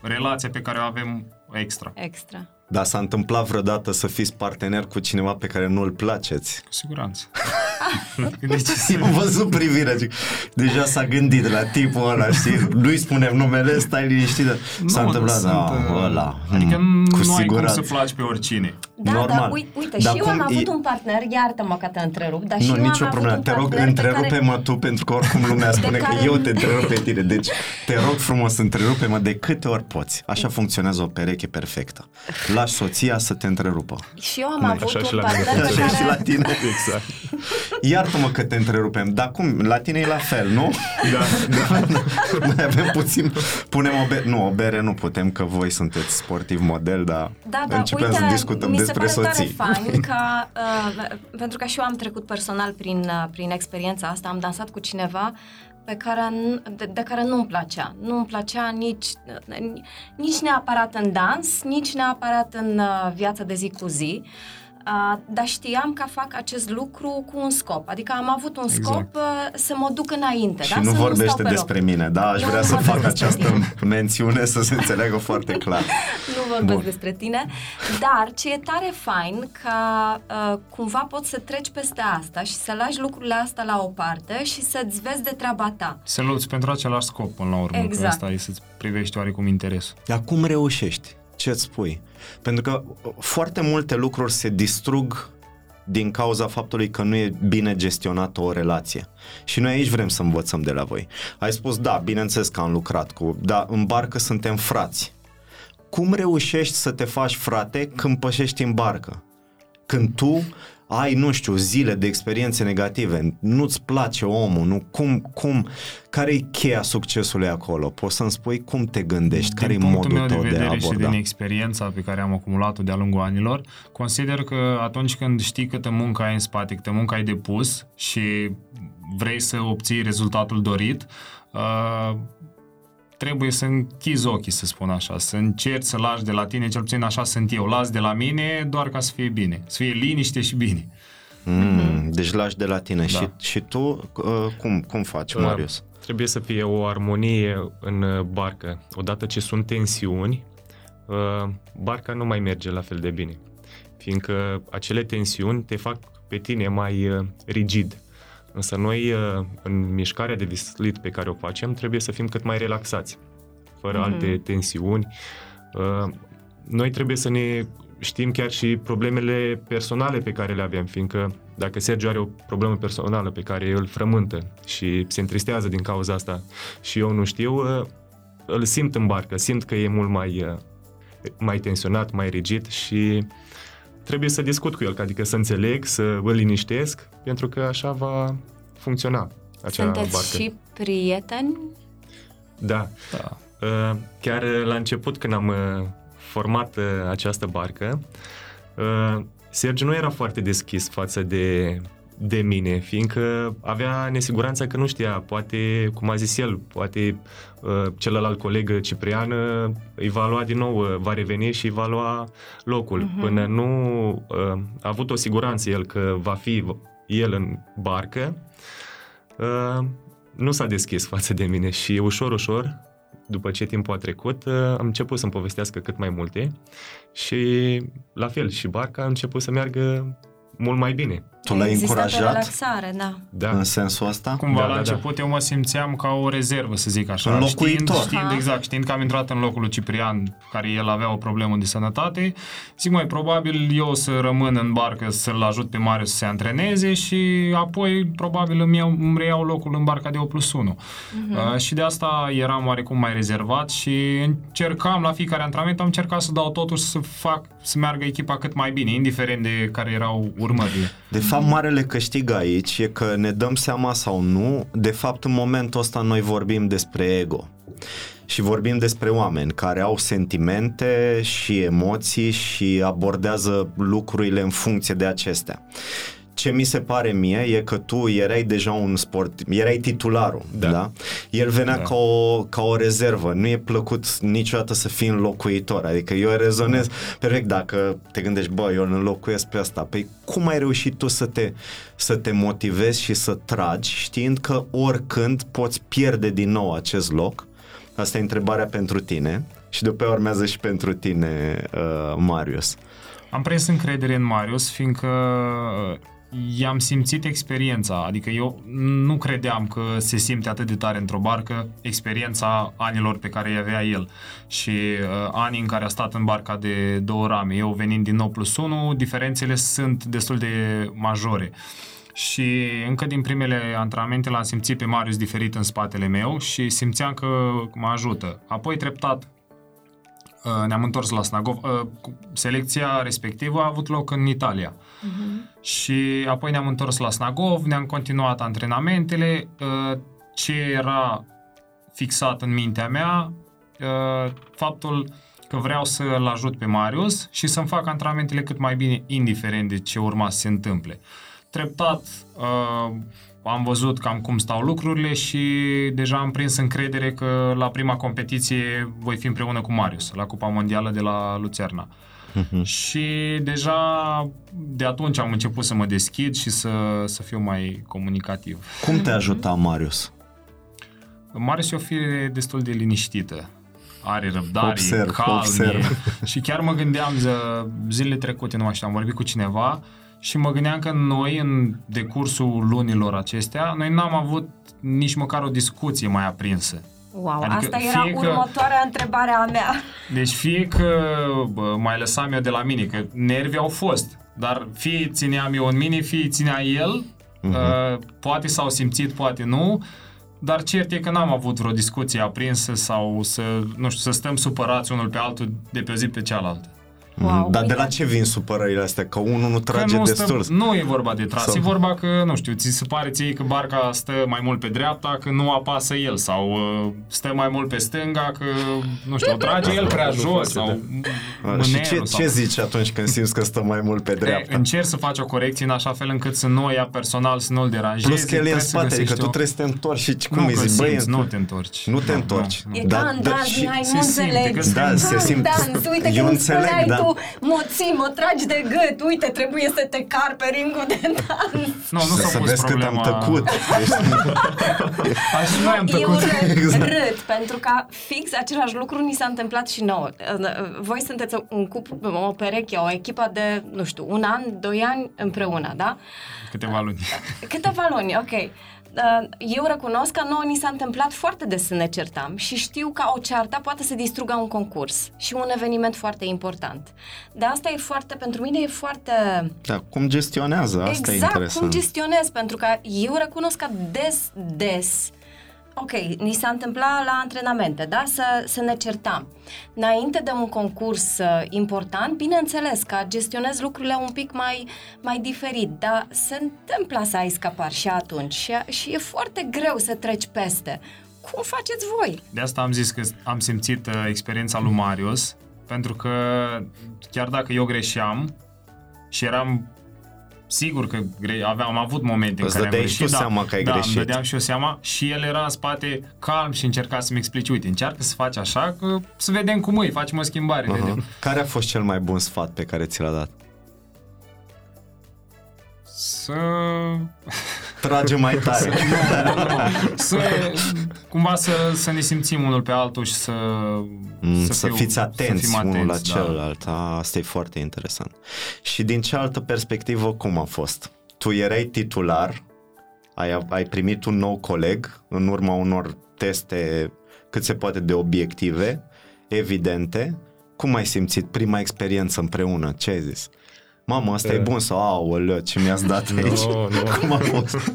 relația pe care o avem extra. Extra. Dar s-a întâmplat vreodată să fiți partener cu cineva pe care nu-l placeți? Cu siguranță. de ce să... Eu am văzut privirea, zic, deja s-a gândit la tipul ăla, știi? Nu-i spunem numele, stai liniștit. dar S-a Nu, întâmplat, sunt, da, uh, ăla. Adică hmm, nu cu ai cum siguranță. să placi pe oricine. Da, Normal. dar uite, uite Dar și eu cum am avut e- un partener, iartă-mă că te întrerup, dar și Nu, eu nicio am problemă. avut Te un rog, partener pe întrerupe-mă care... tu, pentru că oricum lumea spune că care- eu te întrerup pe tine. Deci, te rog frumos, întrerupe-mă de câte ori poți. Așa funcționează o pereche perfectă. Lași soția să te întrerupă. Și eu am Nu, avut așa un și la mine partener pe funcționează. Și la care... tine. Exact. Iartă-mă că te întrerupem, dar cum? La tine e la fel, nu? Da, da. Noi avem puțin... Punem o bere... Nu, o bere nu putem, că voi sunteți sportiv model, dar Da, da, începem uite, să discutăm mi se despre pare tare soții. fain că, uh, pentru că și eu am trecut personal prin, uh, prin experiența asta, am dansat cu cineva pe care, n- de, de care nu-mi plăcea. Nu-mi plăcea nici, nici neapărat în dans, nici neapărat în uh, viața de zi cu zi. Uh, dar știam că fac acest lucru cu un scop. Adică am avut un Exact. scop uh, să mă duc înainte. Și da? nu să vorbește nu stau pe despre loc. mine, da? Aș Eu vrea nu să vorbesc fac despre această tine. mențiune să se înțeleagă foarte clar. nu vorbesc Bun. despre tine, dar ce e tare fain ca uh, cumva poți să treci peste asta și să lași lucrurile astea la o parte și să-ți vezi de treaba ta. Să lupți pentru același scop până la urmă, că Exact. asta e să-ți privești oarecum interesul. Dar cum reușești? Ce-ți spui? Pentru că uh, foarte multe lucruri se distrug din cauza faptului că nu e bine gestionată o relație. Și noi aici vrem să învățăm de la voi. Ai spus, da, bineînțeles că am lucrat cu, dar în barcă suntem frați. Cum reușești să te faci frate când pășești în barcă? Când tu ai, nu știu, zile de experiențe negative, nu-ți place omul, nu, cum, cum, care e cheia succesului acolo? Poți să-mi spui cum te gândești, care e din punctul modul meu tău de de, vedere a și aborda? din experiența pe care am acumulat-o de-a lungul anilor, consider că atunci când știi câtă muncă ai în spate, câtă muncă ai depus și vrei să obții rezultatul dorit, uh, trebuie să închizi ochii, să spun așa, să încerci să lași de la tine, cel puțin așa sunt eu, las de la mine doar ca să fie bine, să fie liniște și bine. Mm, deci lași de la tine. Da. Și, și tu uh, cum, cum faci, Uh, Marius? Trebuie să fie o armonie în uh, barcă. Odată ce sunt tensiuni, uh, barca nu mai merge la fel de bine. Fiindcă acele tensiuni te fac pe tine mai uh, rigid. Însă noi, uh, în mișcarea de vislit pe care o facem, trebuie să fim cât mai relaxați, fără Mhm. alte tensiuni. Uh, Noi trebuie să ne știm chiar și problemele personale pe care le avem, fiindcă dacă Sergio are o problemă personală pe care îl frământă și se întristează din cauza asta și eu nu știu, uh, îl simt în barcă, simt că e mult mai, uh, mai tensionat, mai rigid și trebuie să discut cu el, adică să înțeleg, să îl liniștesc, pentru că așa va funcționa acea Sunteți barcă. și prieteni? Da. Da. Uh, Chiar uh, la început, când am uh, format uh, această barcă, uh, Sergiu nu era foarte deschis față de, de mine, fiindcă avea nesiguranța că nu știa, poate, cum a zis el, poate uh, celălalt coleg Ciprian uh, îi va lua din nou, uh, va reveni și îi va lua locul. Mhm. Până nu uh, a avut o siguranță el că va fi el în barcă, uh, nu s-a deschis față de mine și ușor, ușor, după ce timpul a trecut, uh, am început să-mi povestească cât mai multe și la fel, și barca a început să meargă mult mai bine. Tu l-ai Există încurajat relaxare, da. Da, în sensul ăsta? Cumva Da, la da, da. început eu mă simțeam ca o rezervă, să zic așa. Un locuitor. Știind, știind Aha. exact, știind că am intrat în locul lui Ciprian, care el avea o problemă de sănătate, zic mai probabil eu să rămân în barcă să-l ajut pe Marius să se antreneze și apoi probabil îmi, iau, îmi reiau locul în barca de 8 plus 1. Uh, și de asta eram oarecum mai rezervat și încercam la fiecare antrenament, am încercat să dau totul să fac, să meargă echipa cât mai bine, indiferent de care erau urmările. De fapt, marele câștig aici e că ne dăm seama sau nu, de fapt, în momentul ăsta noi vorbim despre ego. Și vorbim despre oameni care au sentimente și emoții și abordează lucrurile în funcție de acestea. Ce mi se pare mie e că tu erai deja un sport, erai titularul, da? Da. da? El venea Da. da. ca, o, ca o rezervă, nu e plăcut niciodată să fii înlocuitor, adică eu rezonez perfect dacă te gândești, bă, eu îl înlocuiesc pe asta, păi cum ai reușit tu să te, să te motivezi și să tragi știind că oricând poți pierde din nou acest loc? Asta e întrebarea pentru tine și după aia urmează și pentru tine, uh, Marius. Am prins încredere în Marius, fiindcă i-am simțit experiența, adică eu nu credeam că se simte atât de tare într-o barcă experiența anilor pe care îi avea el și uh, anii în care a stat în barca de două rame, eu venind din 9 plus 1, diferențele sunt destul de majore. Și încă din primele antrenamente l-am simțit pe Marius diferit în spatele meu și simțeam că mă ajută. Apoi treptat Uh, ne-am întors la Snagov. Uh, cu- Selecția respectivă a avut loc în Italia. Și apoi ne-am întors la Snagov, ne-am continuat antrenamentele. Uh, Ce era fixat în mintea mea, uh, faptul că vreau să-l ajut pe Marius și să-mi fac antrenamentele cât mai bine, indiferent de ce urma să se întâmple. treptat uh, am văzut cam cum stau lucrurile și deja am prins încredere că la prima competiție voi fi împreună cu Marius, la Cupa Mondială de la Lucerna. Uh-huh. Și deja de atunci am început să mă deschid și să, să fiu mai comunicativ. Cum te ajuta Marius? Marius e o fire destul de liniștită. Are răbdare, Observ, calm. observ. Și chiar mă gândeam zi- zilele trecute, nu mai știu, am vorbit cu cineva și mă gândeam că noi, în decursul lunilor acestea, noi n-am avut nici măcar o discuție mai aprinsă. Wow, Adică asta era fie că- următoarea întrebare a mea. Deci fie că bă, mai lăsam eu de la mine, că nervi au fost, dar fie țineam eu în mine, fie ținea el, uh, poate s-au simțit, poate nu, dar cert e că n-am avut vreo discuție aprinsă sau să, nu știu, să stăm supărați unul pe altul de pe o zi pe cealaltă. Wow, Dar de uite. la ce vin supărările astea? Că unul nu trage că nu, destul. stă, nu e vorba de tras, Sau- e vorba că, nu știu, ți se pare ție că barca stă mai mult pe dreapta, că nu apasă el, sau uh, stă mai mult pe stânga, că, nu știu, o trage el prea jos, sau A, Și ce, mânerul, sau... ce zici atunci când simți că stă mai mult pe E, dreapta? încerc să faci o corecție în așa fel încât să nu o ia personal, să nu-l deranjezi. Plus că el e în trebuie să spate, adică găsești tu o- trebuie să te întorci și cum nu îi că zici, băi, simți, nu te întorci. nu te întorci. E Da, ca în da, dans, și- n-ai, se nu simte înțeleg. că se- Da, se În simte. dans, uite Eu că nu înțeleg, spuneai da. Tu, mă ții, mă tragi de gât, uite, trebuie să te car pe ringul de dans. Nu, nu să, s-a să pus vezi cât problema... am tăcut. Deci, Așa noi am Eu tăcut. râd, Exact. râd, pentru că fix același lucru ni s-a întâmplat și nouă. Voi sunteți un cuplu, o pereche, o echipă de, nu știu, un an, doi ani împreună, da? Câteva luni. Câteva luni, ok. Uh, Eu recunosc că nouă ni s-a întâmplat foarte des să ne certam și știu că o ceartă poate să distrugă un concurs și un eveniment foarte important. De asta e foarte, pentru mine e foarte da, cum gestionează, asta e exact interesant. cum gestionez, pentru că eu recunosc că des, des, ok, ni s-a întâmplat la antrenamente, da, să, să ne certam. Înainte de un concurs uh, important, bineînțeles că gestionez lucrurile un pic mai, mai diferit, dar se întâmplă să ai scapar și atunci și, și e foarte greu să treci peste. Cum faceți voi? De asta am zis că am simțit uh, experiența lui Marius, pentru că chiar dacă eu greșeam și eram sigur că gre- aveam, am avut momente Îți în care am dădeai greșit. tu seama că ai da, greșit. îmi dădeam și eu seama și el era în spate calm și încerca să-mi explice, uite, încearcă să faci așa, că să vedem cum e, facem o schimbare, uh-huh. vedem. Uh-huh. Care a fost cel mai bun sfat pe care ți l-a dat? Să Trage mai tare. să, cumva să, să ne simțim unul pe altul și să Mm, să, fiu- fiți atenți să fim unul la atenți, da. celălalt. A, asta e foarte interesant. Și din cealaltă perspectivă, cum a fost? Tu erai titular, ai, ai primit un nou coleg în urma unor teste cât se poate de obiective, evidente. Cum ai simțit prima experiență împreună? Ce ai zis? Mamă, asta e Eh. bun sau aoleu, ce mi-ați dat aici? Nu, nu. Cum a fost?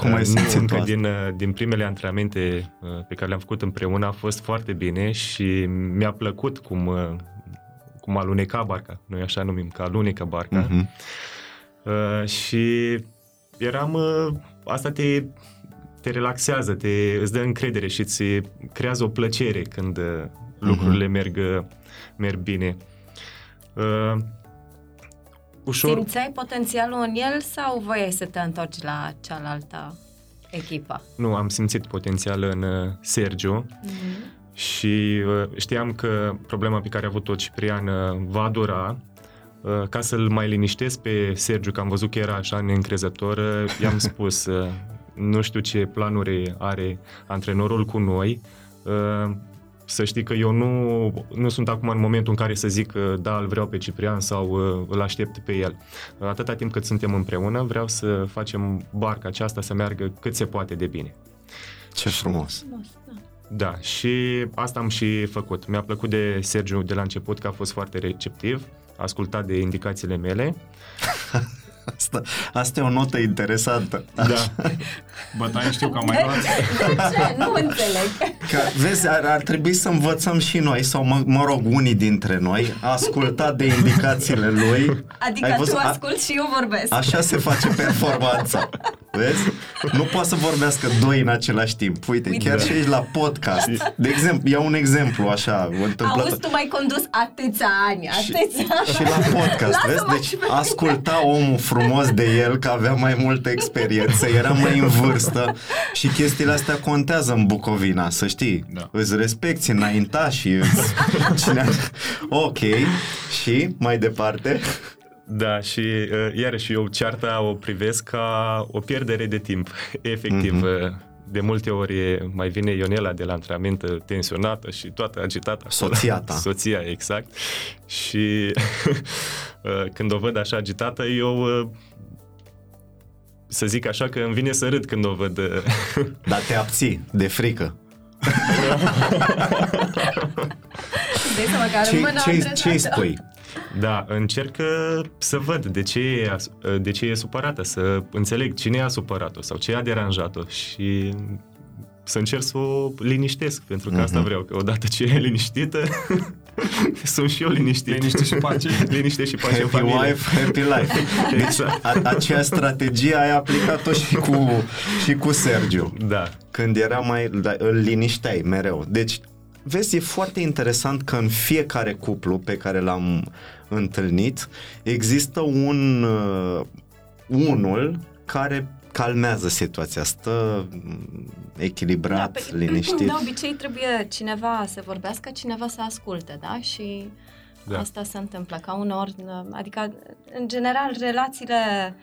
Cum ai Uh, simțit nu, tu că asta? din, uh, din primele antrenamente uh, pe care le-am făcut împreună a fost foarte bine și mi-a plăcut cum, uh, cum aluneca barca. Noi așa numim, că alunecă barca. Mhm. Uh, și eram... Uh, asta te, te relaxează, te, îți dă încredere și îți creează o plăcere când uh, lucrurile merg, uh, merg bine. Uh, ușor... Simțeai potențialul în el sau voiai să te întorci la cealaltă echipă? Nu, am simțit potențial în uh, Sergio și uh, știam că problema pe care a avut-o Ciprian uh, va dura. Uh, ca să-l mai liniștesc pe Sergiu, că am văzut că era așa neîncrezător, uh, i-am spus, uh, nu știu ce planuri are antrenorul cu noi, uh, să știi că eu nu, nu sunt acum în momentul în care să zic că da, îl vreau pe Ciprian sau uh, îl aștept pe el. Atâta timp cât suntem împreună, vreau să facem barca aceasta să meargă cât se poate de bine. Ce frumos. Da, și asta am și făcut. Mi-a plăcut de Sergiu de la început că a fost foarte receptiv, a ascultat de indicațiile mele. Asta, asta e o notă interesantă. Da, Bătaie știu că am mai De, luat. de ce? Nu înțeleg. Că, vezi, ar, ar trebui să învățăm și noi, sau mă, mă rog, unii dintre noi, a ascultat de indicațiile lui. Adică Ai tu văzut? A- asculti și eu vorbesc. Așa se face performanța. Vezi? Nu poate să vorbească doi în același timp. Uite, Uite. chiar și aici la podcast. De exemplu, iau un exemplu așa, întâmplător. Auzi, tu mai condus atâția ani, atâția ani. Și la podcast, Lasă-mă vezi? Deci și pe mine. asculta omul frumos de el că avea mai multă experiență, era mai în vârstă și chestiile astea contează în Bucovina, să știi. Da. Îți respecti înaintașii. Îți... Cine... Ok. Și mai departe? Da, și uh, iarăși eu cearta o privesc ca o pierdere de timp, efectiv. Mm-hmm. De multe ori mai vine Ionela de la antrenament uh, tensionată și toată agitată. acolo. Soția ta. Soția, exact. Și uh, când o văd așa agitată, eu uh, să zic așa că îmi vine să râd când o văd. uh, Dar te abții de frică. Dai seama că are Ce, mâna ce, antrenată. ce îi spui? Da, încerc uh, să văd de ce, e, as- uh, de ce e supărată, să înțeleg cine a supărat-o sau ce a deranjat-o și să încerc să o liniștesc, pentru că Mhm. asta vreau, că odată ce e liniștită, sunt și eu liniștit. Liniște și pace. Liniște și pace în Happy familie. wife, happy life. Exact. A, aceea strategie ai aplicat-o și cu, și cu Sergiu. Da. Când era mai... Da, îl linișteai mereu. Deci, vezi, e foarte interesant că în fiecare cuplu pe care l-am întâlnit există un uh, unul care calmează situația, stă mm, echilibrat, pe- liniștit. De obicei trebuie cineva să vorbească, cineva să asculte, da? Și Da. da. asta se întâmplă, ca uneori, adică, în general, relațiile uh,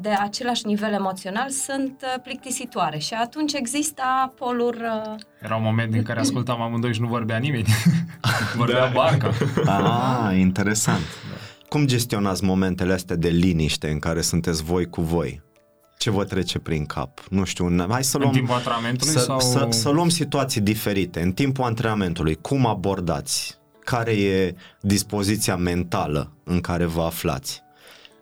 de același nivel emoțional sunt uh, plictisitoare și atunci există poluri uh, Era un moment în care ascultam amândoi și nu vorbea nimeni. vorbea Da. barca. Ah, interesant. Cum gestionați momentele astea de liniște în care sunteți voi cu voi? Ce vă trece prin cap? Nu știu, în- hai să În luăm... timpul antrenamentului să, sau... să, să luăm situații diferite. În timpul antrenamentului, cum abordați? Care e dispoziția mentală în care vă aflați?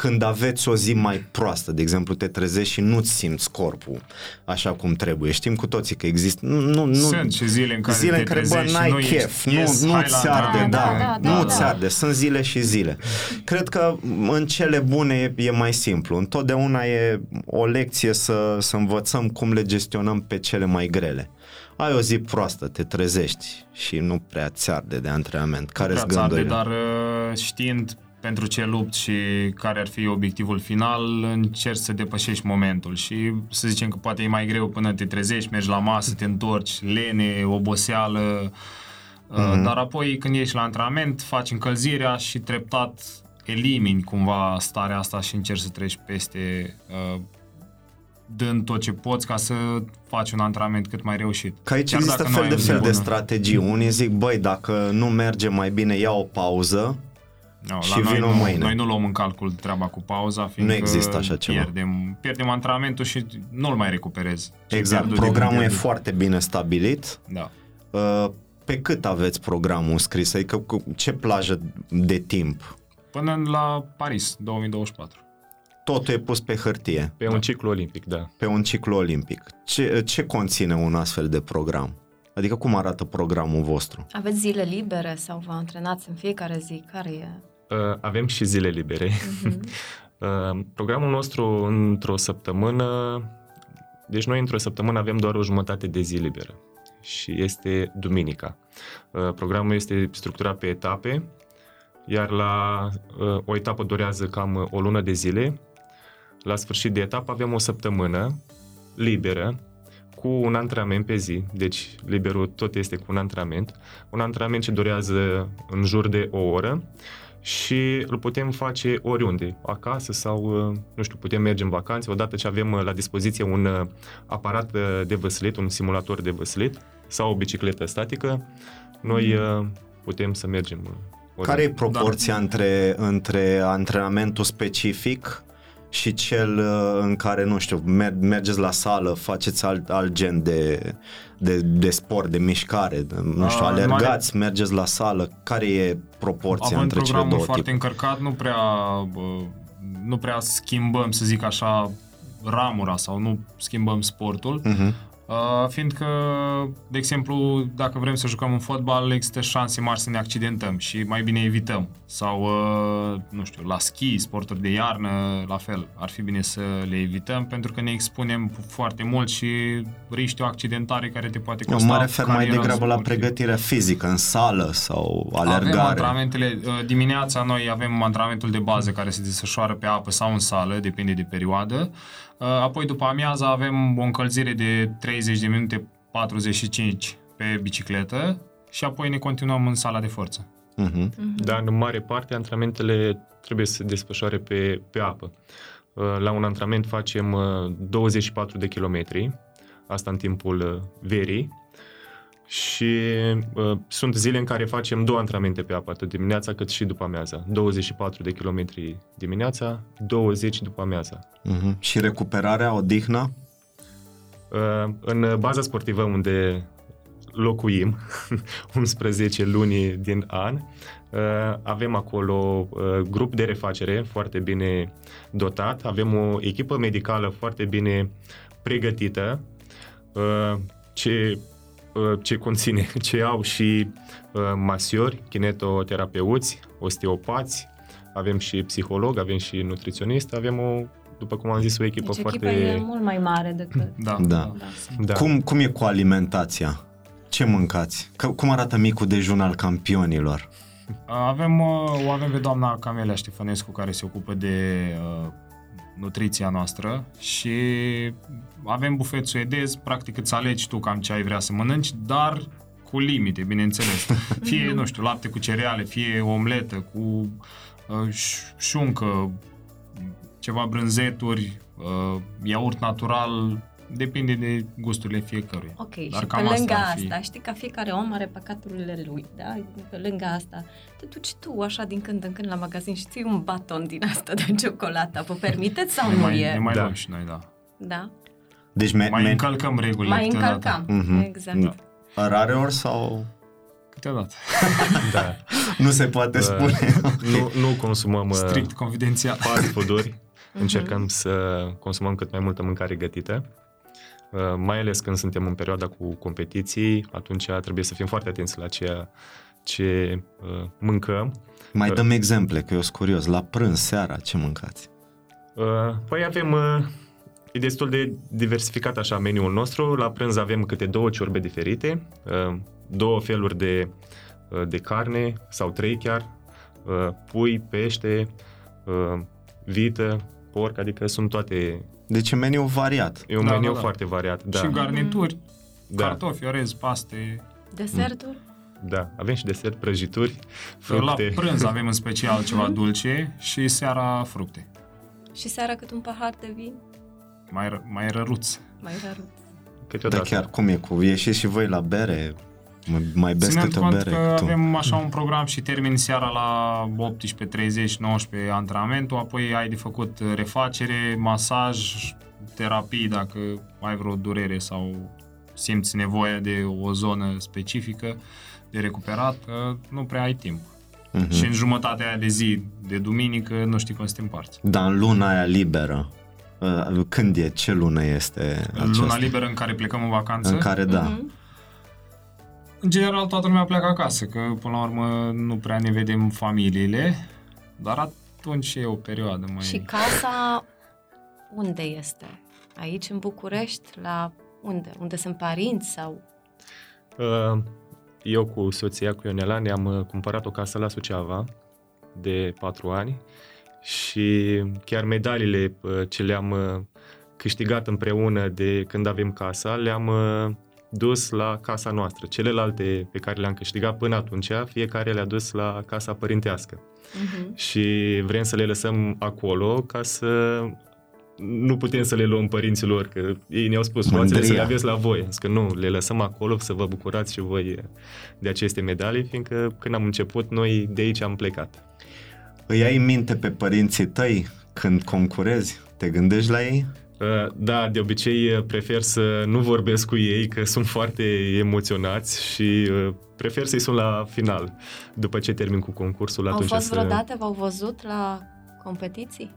Când aveți o zi mai proastă, de exemplu, te trezești și nu-ți simți corpul așa cum trebuie. Știm cu toții că există... Nu, nu, nu, Sunt și zile în care zile te în care, bă, trezești și n-ai nu chef, ești, nu, yes, nu hai ți la arde, antrenament. da, da, da, nu da. ți arde, sunt zile și zile. Cred că în cele bune e, e mai simplu. Întotdeauna e o lecție să, să învățăm cum le gestionăm pe cele mai grele. Ai o zi proastă, te trezești și nu prea ți arde de antrenament. Care sunt prea ți arde, gândurile? dar uh, știind pentru ce lupt și care ar fi obiectivul final, încerci să depășești momentul și să zicem că poate e mai greu până te trezești, mergi la masă, te întorci, lene, oboseală, mm-hmm. dar apoi când ești la antrenament, faci încălzirea și treptat elimini cumva starea asta și încerci să treci peste uh, dând tot ce poți ca să faci un antrenament cât mai reușit. Că aici Chiar există dacă nu fel ai de o zi fel de bună. strategii. Unii zic, băi, dacă nu merge mai bine, ia o pauză, No, Și la noi vină nu, mâine. Noi nu luăm în calcul treaba cu pauza, fiindcă există așa ceva. Pierdem, pierdem antrenamentul și nu-l mai recuperezi. Ce exact, pierdut, programul e pierdut. foarte bine stabilit, Da. Uh, Pe cât aveți programul scris? Adică cu ce plajă de timp? Până la Paris, 2024. Totul e pus pe hârtie, Pe un ciclu olimpic, da. pe un ciclu olimpic. Ce, ce conține un astfel de program? Adică cum arată programul vostru? Aveți zile libere sau vă antrenați în fiecare zi? Care e? Uh, avem și zile libere. Uh, programul nostru într-o săptămână, deci noi într-o săptămână avem doar o jumătate de zi liberă și este duminica. Uh, programul este structurat pe etape, iar la uh, o etapă durează cam o lună de zile. La sfârșit de etapă avem o săptămână liberă cu un antrenament pe zi, deci liberul tot este cu un antrenament, un antrenament ce durează în jur de o oră și îl putem face oriunde, acasă sau, uh, nu știu, putem merge în vacanțe, odată ce avem uh, la dispoziție un uh, aparat uh, de văslit, un simulator de văslit sau o bicicletă statică, noi uh, putem să mergem uh, oriunde. Care e proporția între, între antrenamentul specific și cel uh, în care, nu știu, mer- mergeți la sală, faceți alt, alt gen de, de, de sport, de mișcare, de, nu știu, A, în alergați, mergeți la sală, care e proporția Având între cele programul două foarte tipuri? încărcat, nu prea, bă, nu prea schimbăm, să zic așa, ramura sau nu schimbăm sportul. Mhm. Uh, fiindcă, de exemplu, dacă vrem să jucăm în fotbal, există șanse mari să ne accidentăm și mai bine evităm. Sau, uh, nu știu, la schi, sporturi de iarnă, la fel, ar fi bine să le evităm pentru că ne expunem foarte mult și riști o accidentare care te poate costa Eu mă refer mai cariera în degrabă la sport. pregătirea fizică, în sală sau Avem alergare. antrenamentele, uh, dimineața noi avem antrenamentul de bază care se desfășoară pe apă sau în sală, depinde de perioadă. Uh, Apoi după amiază avem o încălzire de 30 de minute, 45 pe bicicletă și apoi ne continuăm în sala de forță. Mhm. Dar în mare parte antrenamentele trebuie să se desfășoare pe, pe apă. Uh, La un antrenament facem uh, 24 de kilometri, asta în timpul uh, verii, și uh, sunt zile în care facem două antrenamente pe apă, atât dimineața cât și după amiaza. 24 de kilometri dimineața, 20 după amiaza. Mhm. Și recuperarea, odihna? Uh, În baza sportivă unde locuim, 11 luni din an, uh, avem acolo uh, grup de refacere foarte bine dotat, avem o echipă medicală foarte bine pregătită, uh, ce, uh, ce conține, ce au și uh, masiori, kinetoterapeuți, osteopați, avem și psiholog, avem și nutriționist, avem o, după cum am zis, o echipă Deci foarte... echipa e mult mai mare decât... Da. Da. Da. Da. Cum, cum e cu alimentația? Ce mâncați? Că, cum arată micul dejun al campionilor? Avem, uh, o avem pe doamna Camelia Ștefănescu care se ocupă de uh, nutriția noastră și avem bufet suedez, practic îți alegi tu cam ce ai vrea să mănânci, dar cu limite, bineînțeles. Fie, nu știu, lapte cu cereale, fie omletă cu uh, ș- șuncă, ceva brânzeturi, uh, iaurt natural, depinde de gusturile fiecăruia. Ok, Dar și cam pe lângă asta ar fi. asta, știi că fiecare om are păcaturile lui, da? Pe lângă asta, te duci tu așa din când în când la magazin și ții un baton din asta de ciocolată. Vă permiteți sau Ne nu mai, e? ne mai Da. luăm și noi, da. Da? Deci me, Mai me, încălcăm regulile Mai câteodată. încălcam. Mhm. Exact. Da. rare ori sau Câteodată. Da. nu se poate Uh, spune? nu, nu consumăm uh, Strict confidențial. fast food-uri. Mhm. Încercăm să consumăm cât mai multă mâncare gătită. Uh, Mai ales când suntem în perioada cu competiții, atunci trebuie să fim foarte atenți la ceea ce uh, mâncăm. Mai dăm exemple, că eu sunt curios. La prânz, seara, ce mâncați? Uh, Păi avem, uh, e destul de diversificat așa meniul nostru. La prânz avem câte două ciorbe diferite, uh, două feluri de, uh, de carne sau trei chiar, uh, pui, pește, uh, vită, porc, adică sunt toate, Deci e meniu variat. e un Da, meniu da, da. foarte variat. Da, Și garnituri, da, cartofi, orez, paste. Desertul? da. Avem și desert, prăjituri, La fructe. prânz avem în special ceva dulce și seara fructe. Și seara cât un pahar de vin? Mai, ră- mai răruț. Mai rar. Dar Câteodată. chiar cum e cu... Ieșiți și voi la bere? Mai, mai beți Ținând câte o cont bere că tu? avem așa un program și termin seara la 18.30, 19 antrenamentul, apoi ai de făcut refacere, masaj, terapii dacă ai vreo durere sau simți nevoia de o zonă specifică de recuperat, că nu prea ai timp. Mhm. Și în jumătatea aia de zi, de duminică, nu știi cum să te împarți. Dar în luna aia liberă, uh, când e? Ce lună este În aceasta? luna liberă în care plecăm în vacanță, În care, da. Mhm. În general toată lumea pleacă acasă, că până la urmă nu prea ne vedem familiile, dar atunci e o perioadă mai... Și casa unde este? Aici, în București? La unde? Unde sunt părinți sau... Uh, Eu cu soția, cu Ionela, ne-am uh, cumpărat o casă la Suceava de patru ani și chiar medaliile uh, ce le-am uh, câștigat împreună de când avem casa, le-am uh, dus la casa noastră. Celelalte pe care le-am câștigat până atunci, fiecare le-a dus la casa părintească. Mhm. Și vrem să le lăsăm acolo ca să nu putem să le luăm părinților, că ei ne-au spus, luați-le să le Mândria. aveți la voi. Zic că nu, le lăsăm acolo să vă bucurați și voi de aceste medalii, fiindcă când am început, noi de aici am plecat. Îi ai în minte pe părinții tăi când concurezi? Te gândești la ei? Uh, Da, de obicei uh, prefer să nu vorbesc cu ei, că sunt foarte emoționați și uh, prefer să-i sun la final, după ce termin cu concursul. Au atunci fost să... vreodată, v-au văzut la competiții?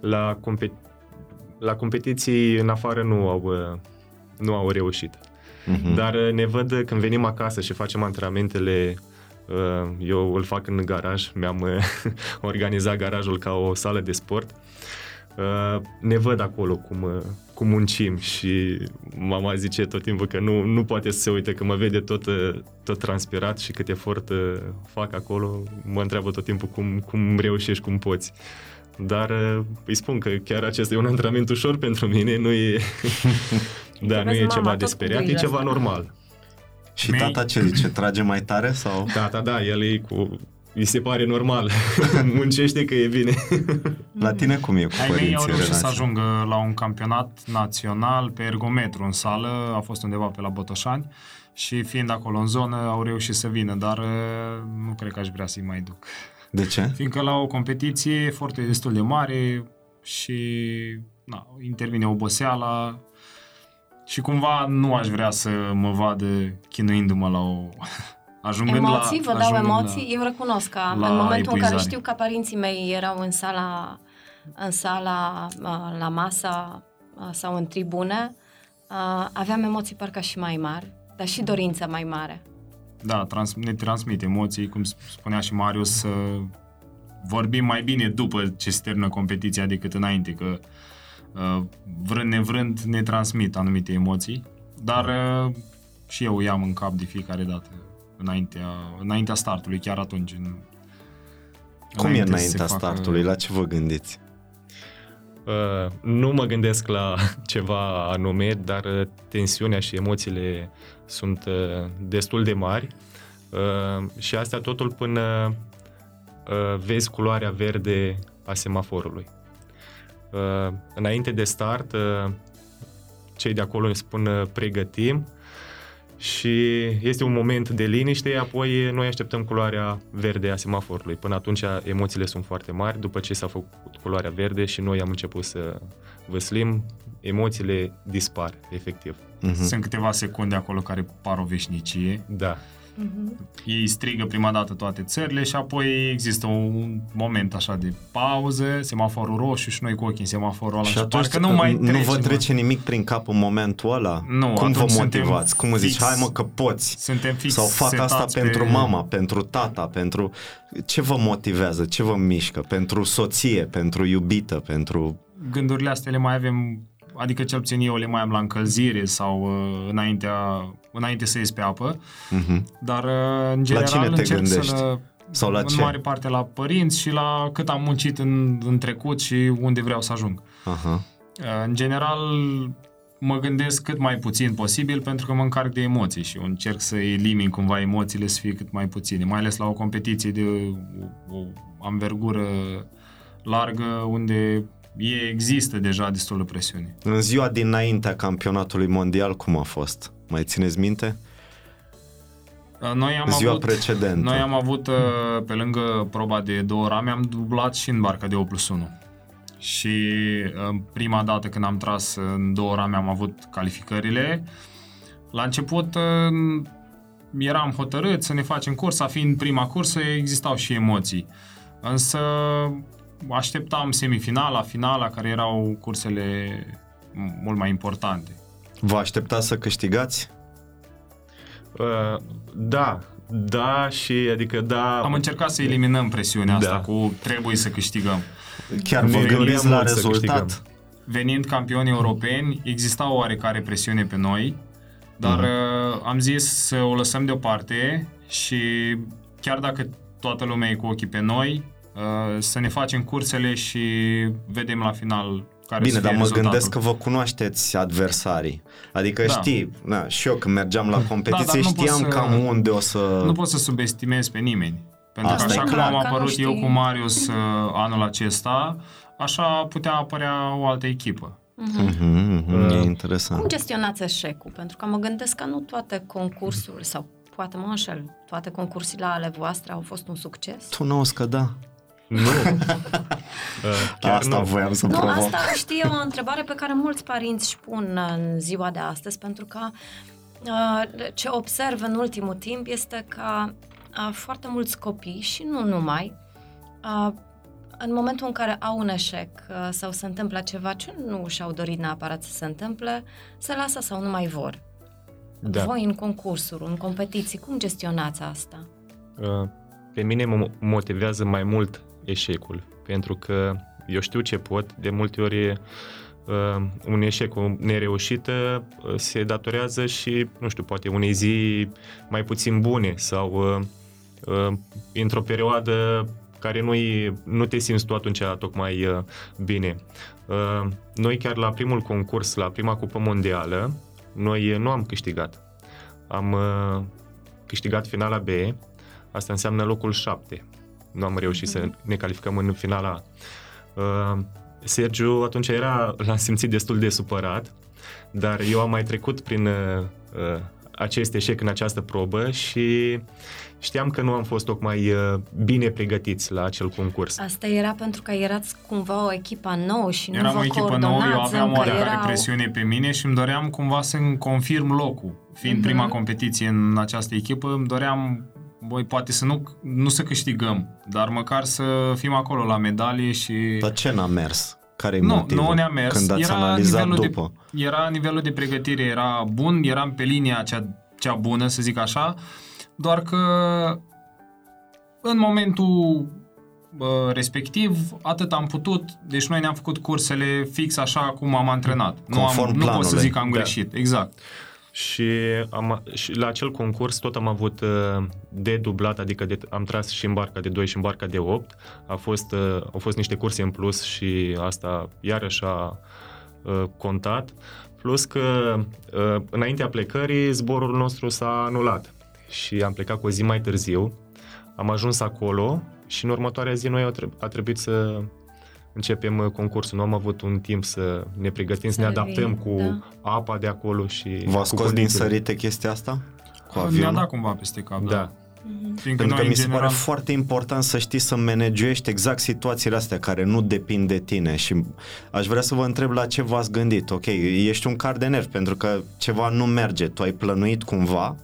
La, compe- la competiții în afară nu au, uh, nu au reușit. Mhm. Dar uh, ne văd uh, când venim acasă și facem antrenamentele, uh, eu îl fac în garaj, mi-am uh, organizat garajul ca o sală de sport. Uh, Ne văd acolo cum, uh, cum muncim și mama zice tot timpul că nu, nu poate să se uite, că mă vede tot, uh, tot transpirat și cât efort uh, fac acolo, mă întreabă tot timpul cum, cum reușești, cum poți. Dar uh, îi spun că chiar acesta e un antrenament ușor pentru mine, nu e, da, nu vezi, e mama, ceva tot de cu speriat, e grijă ceva asta. normal. Și Mei- tata ce zice? Trage mai tare sau? Tata, da, el e cu... îi se pare normal. Muncește că e bine. La tine cum e cu Ai mei au părinții reușit să relația? ajungă la un campionat național pe ergometru în sală, a fost undeva pe la Botoșani și fiind acolo în zonă au reușit să vină, dar uh, nu cred că aș vrea să-i mai duc. De ce? Fiindcă la o competiție efortul e destul de mare și na, intervine oboseala și cumva nu aș vrea să mă vadă chinuindu-mă la o... Ajungând Emoții, la, vă dau ajungând emoții? Eu recunosc că la în momentul în care epuizare. știu că părinții mei erau în sala, în sala uh, la masă uh, sau în tribune, uh, aveam emoții parcă și mai mari, dar și dorință mai mare. Da, trans, ne transmit emoții, cum spunea și Marius, să vorbim mai bine după ce se termină competiția decât înainte, că uh, vrând nevrând ne transmit anumite emoții, dar uh, și eu o iau în cap de fiecare dată, înaintea, înaintea startului, chiar atunci. În, Cum e să se înaintea facă- startului? La ce vă gândiți? Uh, nu mă gândesc la ceva anume, dar uh, tensiunea și emoțiile sunt uh, destul de mari uh, și asta totul până uh, vezi culoarea verde a semaforului. Uh, înainte de start, uh, cei de acolo îmi spun uh, pregătim și este un moment de liniște, apoi noi așteptăm culoarea verde a semaforului. Până atunci emoțiile sunt foarte mari, după ce s-a făcut culoarea verde și noi am început să văslim, emoțiile dispar, efectiv. Mhm. Sunt câteva secunde acolo care par o veșnicie. Da. Ei strigă prima dată toate țările și apoi există un moment așa de pauză, semaforul roșu și noi cu ochii în semaforul ăla Și și, atunci parcă nu mai nu trece, vă mă. trece nimic prin cap în momentul ăla? Nu, Cum vă atunci suntem motivați? Cum zici, fix- hai mă că poți? Suntem fix Sau fac asta setați pentru pe... mama, pentru tata, pentru... Ce vă motivează? Ce vă mișcă? Pentru soție, pentru iubită, pentru... Gândurile astea le mai avem, adică cel puțin eu le mai am la încălzire sau uh, înaintea, înainte să ies pe apă, Mhm. dar uh, în general cine te încerc gândești? să Sau la în ce? mare parte la părinți și la cât am muncit în, în trecut și unde vreau să ajung. Aha. În general, mă gândesc cât mai puțin posibil pentru că mă încarc de emoții și eu încerc să elimin cumva emoțiile să fie cât mai puține, mai ales la o competiție de o, o anvergură largă unde e, există deja destul de presiune. În ziua dinaintea campionatului mondial, cum a fost? Mai țineți minte? Noi am Ziua avut, precedentă. Noi am avut, uh, pe lângă proba de două rame, am dublat și în barca de 8 plus 1. Și uh, prima dată când am tras în două rame am avut calificările. La început uh, eram hotărât să ne facem cursa, fiind prima cursă, existau și emoții. Însă așteptam semifinala, finala, care erau cursele mult mai importante. Vă așteptați să câștigați? Uh, da, da și adică da... Am încercat să eliminăm presiunea Da. asta cu trebuie să câștigăm. Chiar Ne vă gândeam gândiți la mult să rezultat? câștigăm. venind campioni europeni, exista o oarecare presiune pe noi, dar Mhm. uh, am zis să o lăsăm deoparte și chiar dacă toată lumea e cu ochii pe noi, uh, să ne facem cursele și vedem la final care Bine, să fie dar mă rezultatul. gândesc că vă cunoașteți adversarii. Adică Da. știi, na, și eu când mergeam la competiție dar nu poți știam să- cam unde o să... Nu poți să subestimezi pe nimeni. Pentru Asta că e așa cum clar. am Că nu apărut știi. eu cu Marius uh, anul acesta, așa putea apărea o altă echipă. Mhm, mhm, e Uh, interesant. Cum gestionați eșecul? Pentru că mă gândesc că nu toate concursurile, sau poate mă înșel, toate concursurile ale voastre au fost un succes. Tu nu că da. Nu. Uh, chiar Asta nu. voiam să Nu, provoc. asta știi e o întrebare pe care mulți părinți își pun în ziua de astăzi, pentru că uh, ce observ în ultimul timp este că uh, foarte mulți copii și nu numai uh, în momentul în care au un eșec uh, sau se întâmplă ceva ce nu și-au dorit neapărat să se întâmple, se lasă sau nu mai vor. Da. Voi în concursuri, în competiții, cum gestionați asta? Uh, Pe mine mă motivează mai mult eșecul, pentru că eu știu ce pot, de multe ori uh, un eșec, o nereușită uh, se datorează și, nu știu, poate unei zi mai puțin bune sau uh, uh, într-o perioadă care nu, nu te simți tu atunci tocmai uh, bine. Uh, noi chiar la primul concurs, la prima cupă mondială, noi nu am câștigat. Am uh, câștigat finala B, asta înseamnă locul 7. Nu am reușit să ne calificăm în finala A. Uh, Sergiu atunci era, l-am simțit destul de supărat, dar eu am mai trecut prin uh, acest eșec în această probă și știam că nu am fost tocmai uh, bine pregătiți la acel concurs. Asta era pentru că erați cumva o echipă nouă și nu Eram vă o echipă coordonați, nouă, eu aveam încă oarecare erau... presiune pe mine și îmi doream cumva să-mi confirm locul. Fiind Mhm. prima competiție în această echipă, îmi doream, voi poate să nu, nu să câștigăm, dar măcar să fim acolo la medalie și... Dar ce n-a mers? Care-i Nu, motivul? nu ne-a mers. Când ați era analizat nivelul după. De, era nivelul de pregătire, era bun, eram pe linia cea, cea bună, să zic așa, doar că în momentul bă, respectiv, atât am putut, deci noi ne-am făcut cursele fix așa cum am antrenat. Nu, am, Conform nu pot să planului. zic că am Da. greșit, exact. Și, am, și la acel concurs tot am avut uh, de dublat, adică de, am tras și în barca de 2 și în barca de 8. A fost, uh, au fost niște curse în plus și asta iarăși a uh, contat. Plus că uh, înaintea plecării zborul nostru s-a anulat și am plecat cu o zi mai târziu. Am ajuns acolo și în următoarea zi noi a treb- a trebuit să începem uh, concursul. Nu am avut un timp să ne pregătim, să, Să ne revii, adaptăm cu da. apa de acolo și V-a cu scos din condițiile. sărite chestia asta? Cu Mi-a avionul? dat cumva peste cap, da. Da. Fiindcă Pentru că noi, mi în se general, pare foarte important să știi să managuești exact situațiile astea care nu depind de tine și aș vrea să vă întreb la ce v-ați gândit. Ok, ești un car de nervi pentru că ceva nu merge, tu ai plănuit cumva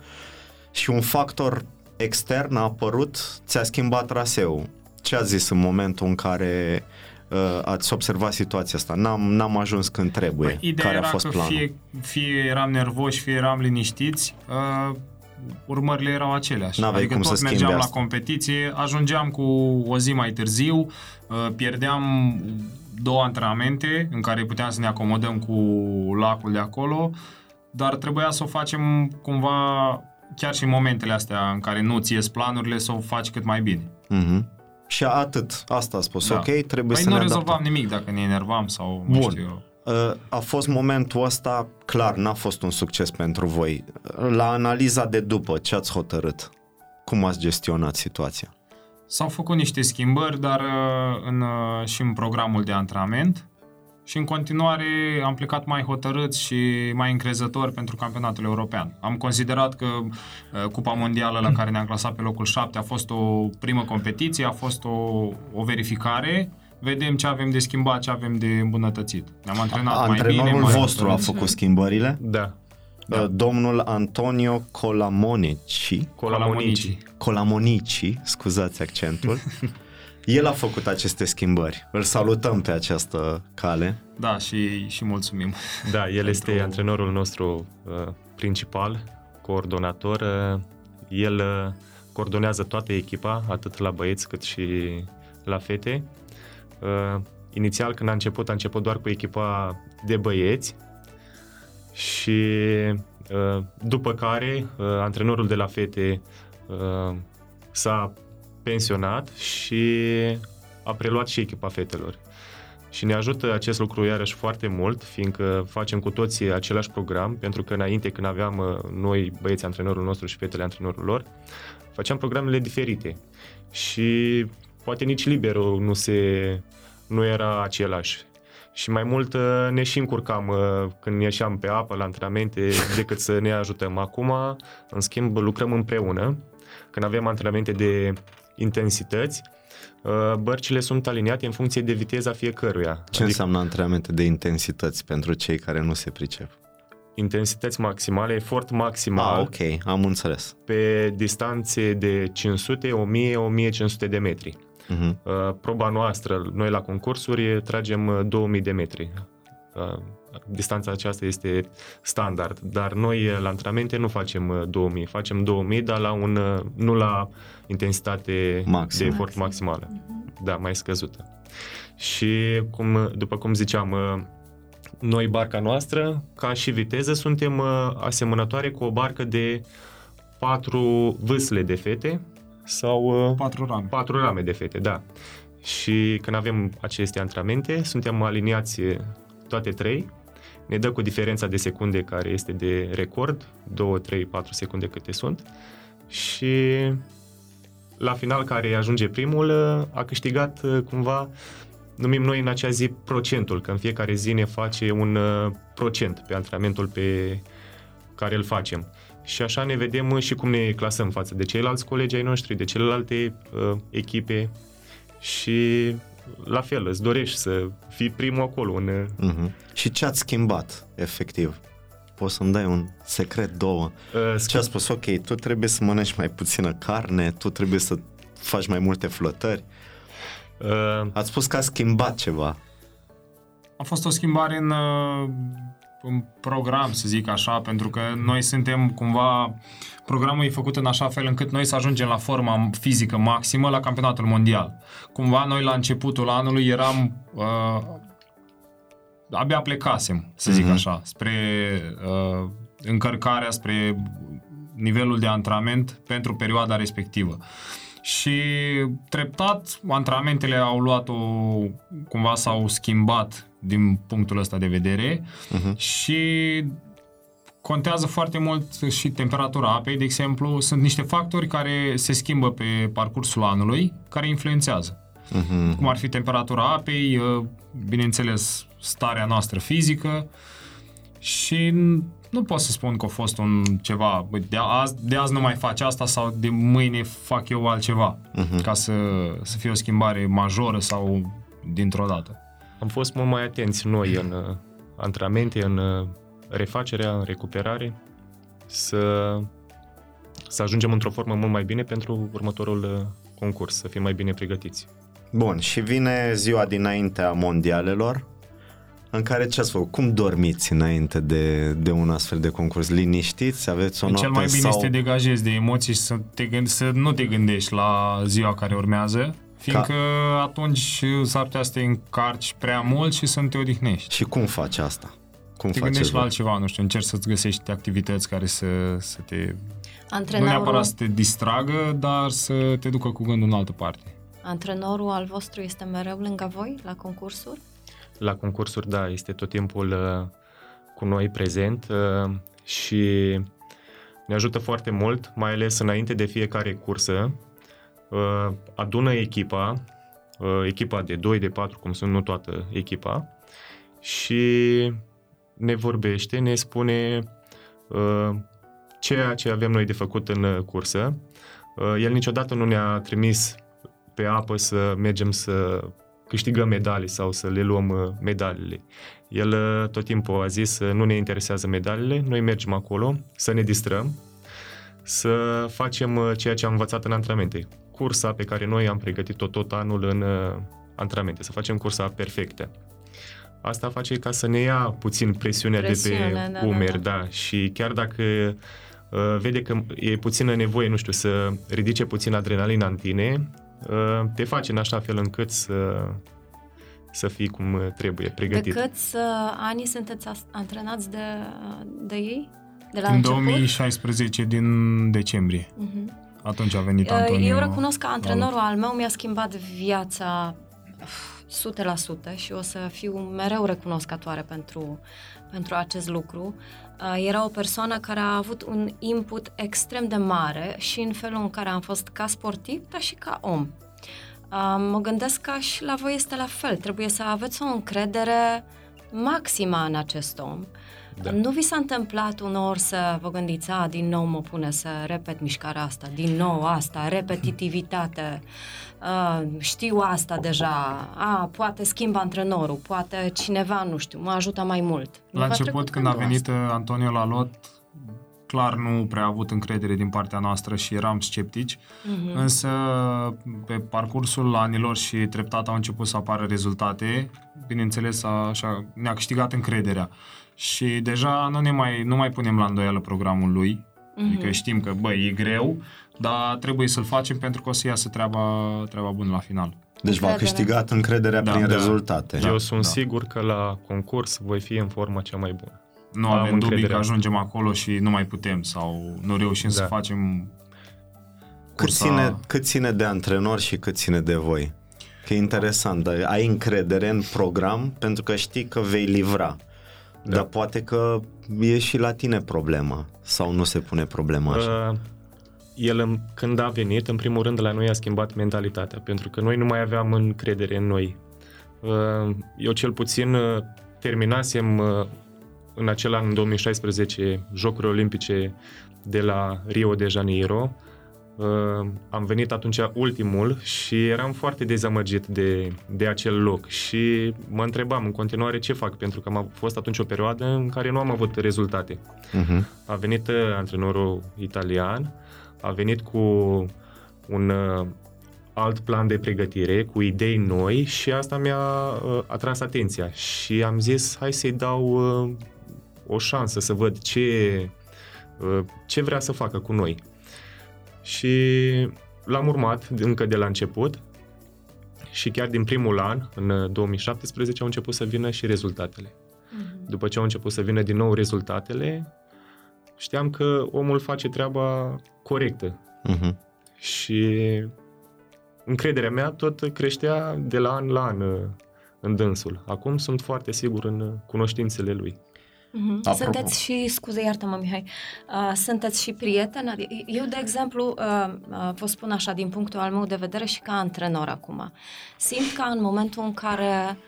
și un factor extern a apărut, ți-a schimbat traseul. Ce ați zis în momentul în care uh, ați observat situația asta? N-am, n-am ajuns când trebuie. Păi, ideea care a era fost că planul? fie, fie eram nervoși, fie eram liniștiți, uh, urmările erau aceleași. N-aveai adică cum tot să mergeam schimbi la asta. competiție, ajungeam cu o zi mai târziu, uh, pierdeam două antrenamente în care puteam să ne acomodăm cu lacul de acolo, dar trebuia să o facem cumva chiar și în momentele astea în care nu ți ies planurile, să o faci cât mai bine. Mhm. Și atât. Asta a spus. Da. Ok, trebuie Păi să nu ne rezolvam adaptăm. nimic dacă ne enervam sau nu Bun. știu eu. Uh, A fost momentul ăsta, clar, n-a fost un succes pentru voi. La analiza de după, ce ați hotărât? Cum ați gestionat situația? S-au făcut niște schimbări, dar uh, în, uh, și în programul de antrenament și în continuare am plecat mai hotărât și mai încrezător pentru campionatul european. Am considerat că uh, Cupa Mondială la care ne-am clasat pe locul 7 a fost o primă competiție, a fost o, o verificare, vedem ce avem de schimbat, ce avem de îmbunătățit. Ne-am antrenat mai bine, Antrenorul mai vostru a hotărâți. făcut schimbările? Da. Uh, Domnul Antonio Colamonici, Colamonici. Colamonici, scuzați accentul, el a făcut aceste schimbări. Îl salutăm pe această cale. Da, și, și mulțumim. Da, el este Pentru- antrenorul nostru uh, principal, coordonator. Uh, el uh, coordonează toată echipa, atât la băieți cât și la fete. Uh, inițial, când a început, a început doar cu echipa de băieți și uh, după care uh, antrenorul de la fete uh, s-a pensionat și a preluat și echipa fetelor. Și ne ajută acest lucru iarăși foarte mult, fiindcă facem cu toții același program, pentru că înainte când aveam uh, noi băieți antrenorul nostru și fetele antrenorul lor, făceam programele diferite. Și poate nici liberul nu se nu era același. Și mai mult uh, ne și încurcam uh, când ieșeam pe apă la antrenamente decât să ne ajutăm. Acum, în schimb, lucrăm împreună. Când avem antrenamente de intensități, uh, bărcile sunt aliniate în funcție de viteza fiecăruia. Ce înseamnă antrenamente de intensități pentru cei care nu se pricep? intensități maximale, efort maximal Ah, ok, am înțeles. pe distanțe de 500, 1000, 1500 de metri. Uh-huh. Proba noastră, noi la concursuri tragem uh, 2000 de metri. Uh, Distanța aceasta este standard, dar noi uh, la antrenamente nu facem uh, 2000, facem 2000, dar la un, uh, nu la intensitate Maxim. de efort maximală. Da, mai scăzută. Și cum, după cum ziceam, uh, noi barca noastră, ca și viteză, suntem uh, asemănătoare cu o barcă de patru vâsle de fete sau uh, Patru rame. patru rame de fete, da. Și când avem aceste antrenamente, suntem aliniați toate trei, ne dă cu diferența de secunde care este de record, 2, 3, 4 secunde câte sunt și la final care ajunge primul a câștigat uh, cumva numim noi în acea zi procentul, că în fiecare zi ne face un uh, procent pe antrenamentul pe care îl facem. Și așa ne vedem și cum ne clasăm față de ceilalți colegi ai noștri, de celelalte uh, echipe și la fel, îți dorești să fii primul acolo. În, uh, Uh-huh. Și ce ați schimbat, efectiv? Poți să-mi dai un secret, două. uh, Ce a spus, ok, tu trebuie să mănânci mai puțină carne, tu trebuie să faci mai multe flotări. uh, Ați spus că a schimbat ceva. A fost o schimbare în, uh, în program, să zic așa, pentru că noi suntem cumva... Programul e făcut în așa fel încât noi să ajungem la forma fizică maximă la campionatul mondial. Cumva noi la începutul anului eram... Uh, abia plecasem, să zic Mhm. așa, spre uh, încărcarea, spre nivelul de antrenament pentru perioada respectivă. Și treptat antrenamentele au luat-o, cumva s-au schimbat din punctul ăsta de vedere Mhm. și contează foarte mult și temperatura apei, de exemplu, sunt niște factori care se schimbă pe parcursul anului, care influențează. Mhm. Cum ar fi temperatura apei, uh, bineînțeles, starea noastră fizică și nu pot să spun că a fost un ceva, bă, de azi, de azi nu mai faci asta sau de mâine fac eu altceva, Mhm. ca să, să fie o schimbare majoră sau dintr-o dată. Am fost mult mai atenți noi în uh, antrenamente, în uh, refacerea, în recuperare, să, să ajungem într-o formă mult mai bine pentru următorul uh, concurs, să fim mai bine pregătiți. Bun, și vine ziua dinaintea mondialelor, în care ce ați făcut? Cum dormiți înainte de, de un astfel de concurs? Liniștiți? Aveți o noapte Cel mai bine sau... să te degajezi de emoții și să, te gând, să nu te gândești la ziua care urmează, fiindcă atunci s-ar putea să te încarci prea mult și să nu te odihnești. Și cum faci asta? Cum Te faceți gândești la voi? altceva, nu știu, încerci să-ți găsești activități care să, să te... Nu Antrenorul, neapărat să te distragă, dar să te ducă cu gândul în altă parte. antrenorul al vostru este mereu lângă voi la concursuri? La concursuri, da, este tot timpul uh, cu noi prezent uh, și ne ajută foarte mult, mai ales înainte de fiecare cursă. Uh, adună echipa, uh, echipa de 2, de 4, cum sunt, nu toată echipa, și ne vorbește, ne spune uh, ceea ce avem noi de făcut în uh, cursă. Uh, el niciodată nu ne-a trimis pe apă să mergem să câștigăm medalii sau să le luăm uh, medaliile. El uh, tot timpul a zis să nu ne interesează medalile, noi mergem acolo să ne distrăm, să facem uh, ceea ce am învățat în antrenamente. Cursa pe care noi am pregătit-o tot anul în uh, antrenamente, să facem cursa perfectă. Asta face ca să ne ia puțin presiunea de Presiune, pe da, da, umeri, da. da, și chiar dacă uh, vede că e puțină nevoie, nu știu, să ridice puțin adrenalina în tine, uh, te face în așa fel încât să, să fii cum uh, trebuie, pregătit. De câți uh, ani sunteți as- antrenați de, de ei? De la în început? 2016, din decembrie. Mhm. Atunci a venit Uh, Antonio. Eu recunosc că antrenorul al meu mi-a schimbat viața uf, 100% și o să fiu mereu recunoscătoare pentru, pentru acest lucru. Uh, Era o persoană care a avut un input extrem de mare și în felul în care am fost ca sportiv, dar și ca om. Uh, Mă gândesc că și la voi este la fel. Trebuie să aveți o încredere maximă în acest om. Da. Nu vi s-a întâmplat unor să vă gândiți, a, din nou mă pune să repet mișcarea asta, din nou asta, repetitivitate, a, știu asta deja, a, poate schimb antrenorul, poate cineva, nu știu, mă ajută mai mult. Nu La v-a început, trecut când a gândul venit asta? uh, Antonio la lot, clar nu prea avut încredere din partea noastră și eram sceptici, mm-hmm. însă pe parcursul anilor și treptat au început să apară rezultate, bineînțeles așa, ne-a câștigat încrederea și deja nu ne mai, nu mai punem la îndoială programul lui, mm-hmm. adică știm că, băi, e greu, dar trebuie să-l facem pentru că o să iasă treaba, treaba bună la final. Deci v-a câștigat încrederea da, prin da, rezultate. Eu da, sunt da. sigur că la concurs voi fi în forma cea mai bună. Nu Am avem dubii că ajungem acolo și nu mai putem sau nu reușim da. să facem cât ține, cât ține de antrenor și cât ține de voi? Că e interesant, dar ai încredere în program pentru că știi că vei livra. Da. Dar poate că e și la tine problema sau nu se pune problema așa. Uh, el când a venit, în primul rând la noi a schimbat mentalitatea, pentru că noi nu mai aveam încredere în noi. Uh, eu cel puțin uh, terminasem uh, în acel an, în 2016, Jocurile Olimpice de la Rio de Janeiro. Am venit atunci ultimul și eram foarte dezamăgit de, de acel loc și mă întrebam în continuare ce fac, pentru că am fost atunci o perioadă în care nu am avut rezultate. Uh-huh. A venit antrenorul italian, a venit cu un uh, alt plan de pregătire, cu idei noi și asta mi-a uh, atras atenția și am zis hai să-i dau uh, o șansă să văd ce, uh, ce vrea să facă cu noi. Și l-am urmat încă de la început și chiar din primul an, în 2017, au început să vină și rezultatele. Mm-hmm. După ce au început să vină din nou rezultatele, știam că omul face treaba corectă. Uh-huh. Și încrederea mea tot creștea de la an la an uh, în dânsul. Acum sunt foarte sigur în uh, cunoștințele lui. Mm-hmm. Sunteți și, scuze, iartă-mă, Mihai, uh, sunteți și prieten? Eu, de exemplu, uh, uh, vă spun așa, din punctul al meu de vedere și ca antrenor acum, simt că în momentul în care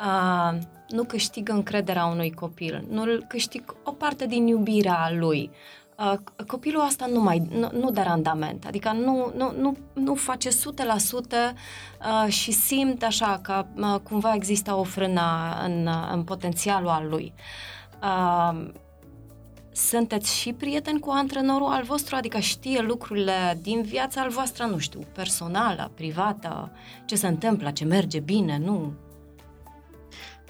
uh, nu câștig încrederea unui copil, nu câștig o parte din iubirea lui, Uh, copilul asta nu mai, nu, nu dă randament, adică nu, nu, nu, nu face 100% uh, și simt așa că uh, cumva există o frână în, uh, în potențialul al lui. Uh, sunteți și prieteni cu antrenorul al vostru, adică știe lucrurile din viața al voastră, nu știu, personală, privată, ce se întâmplă, ce merge bine, nu?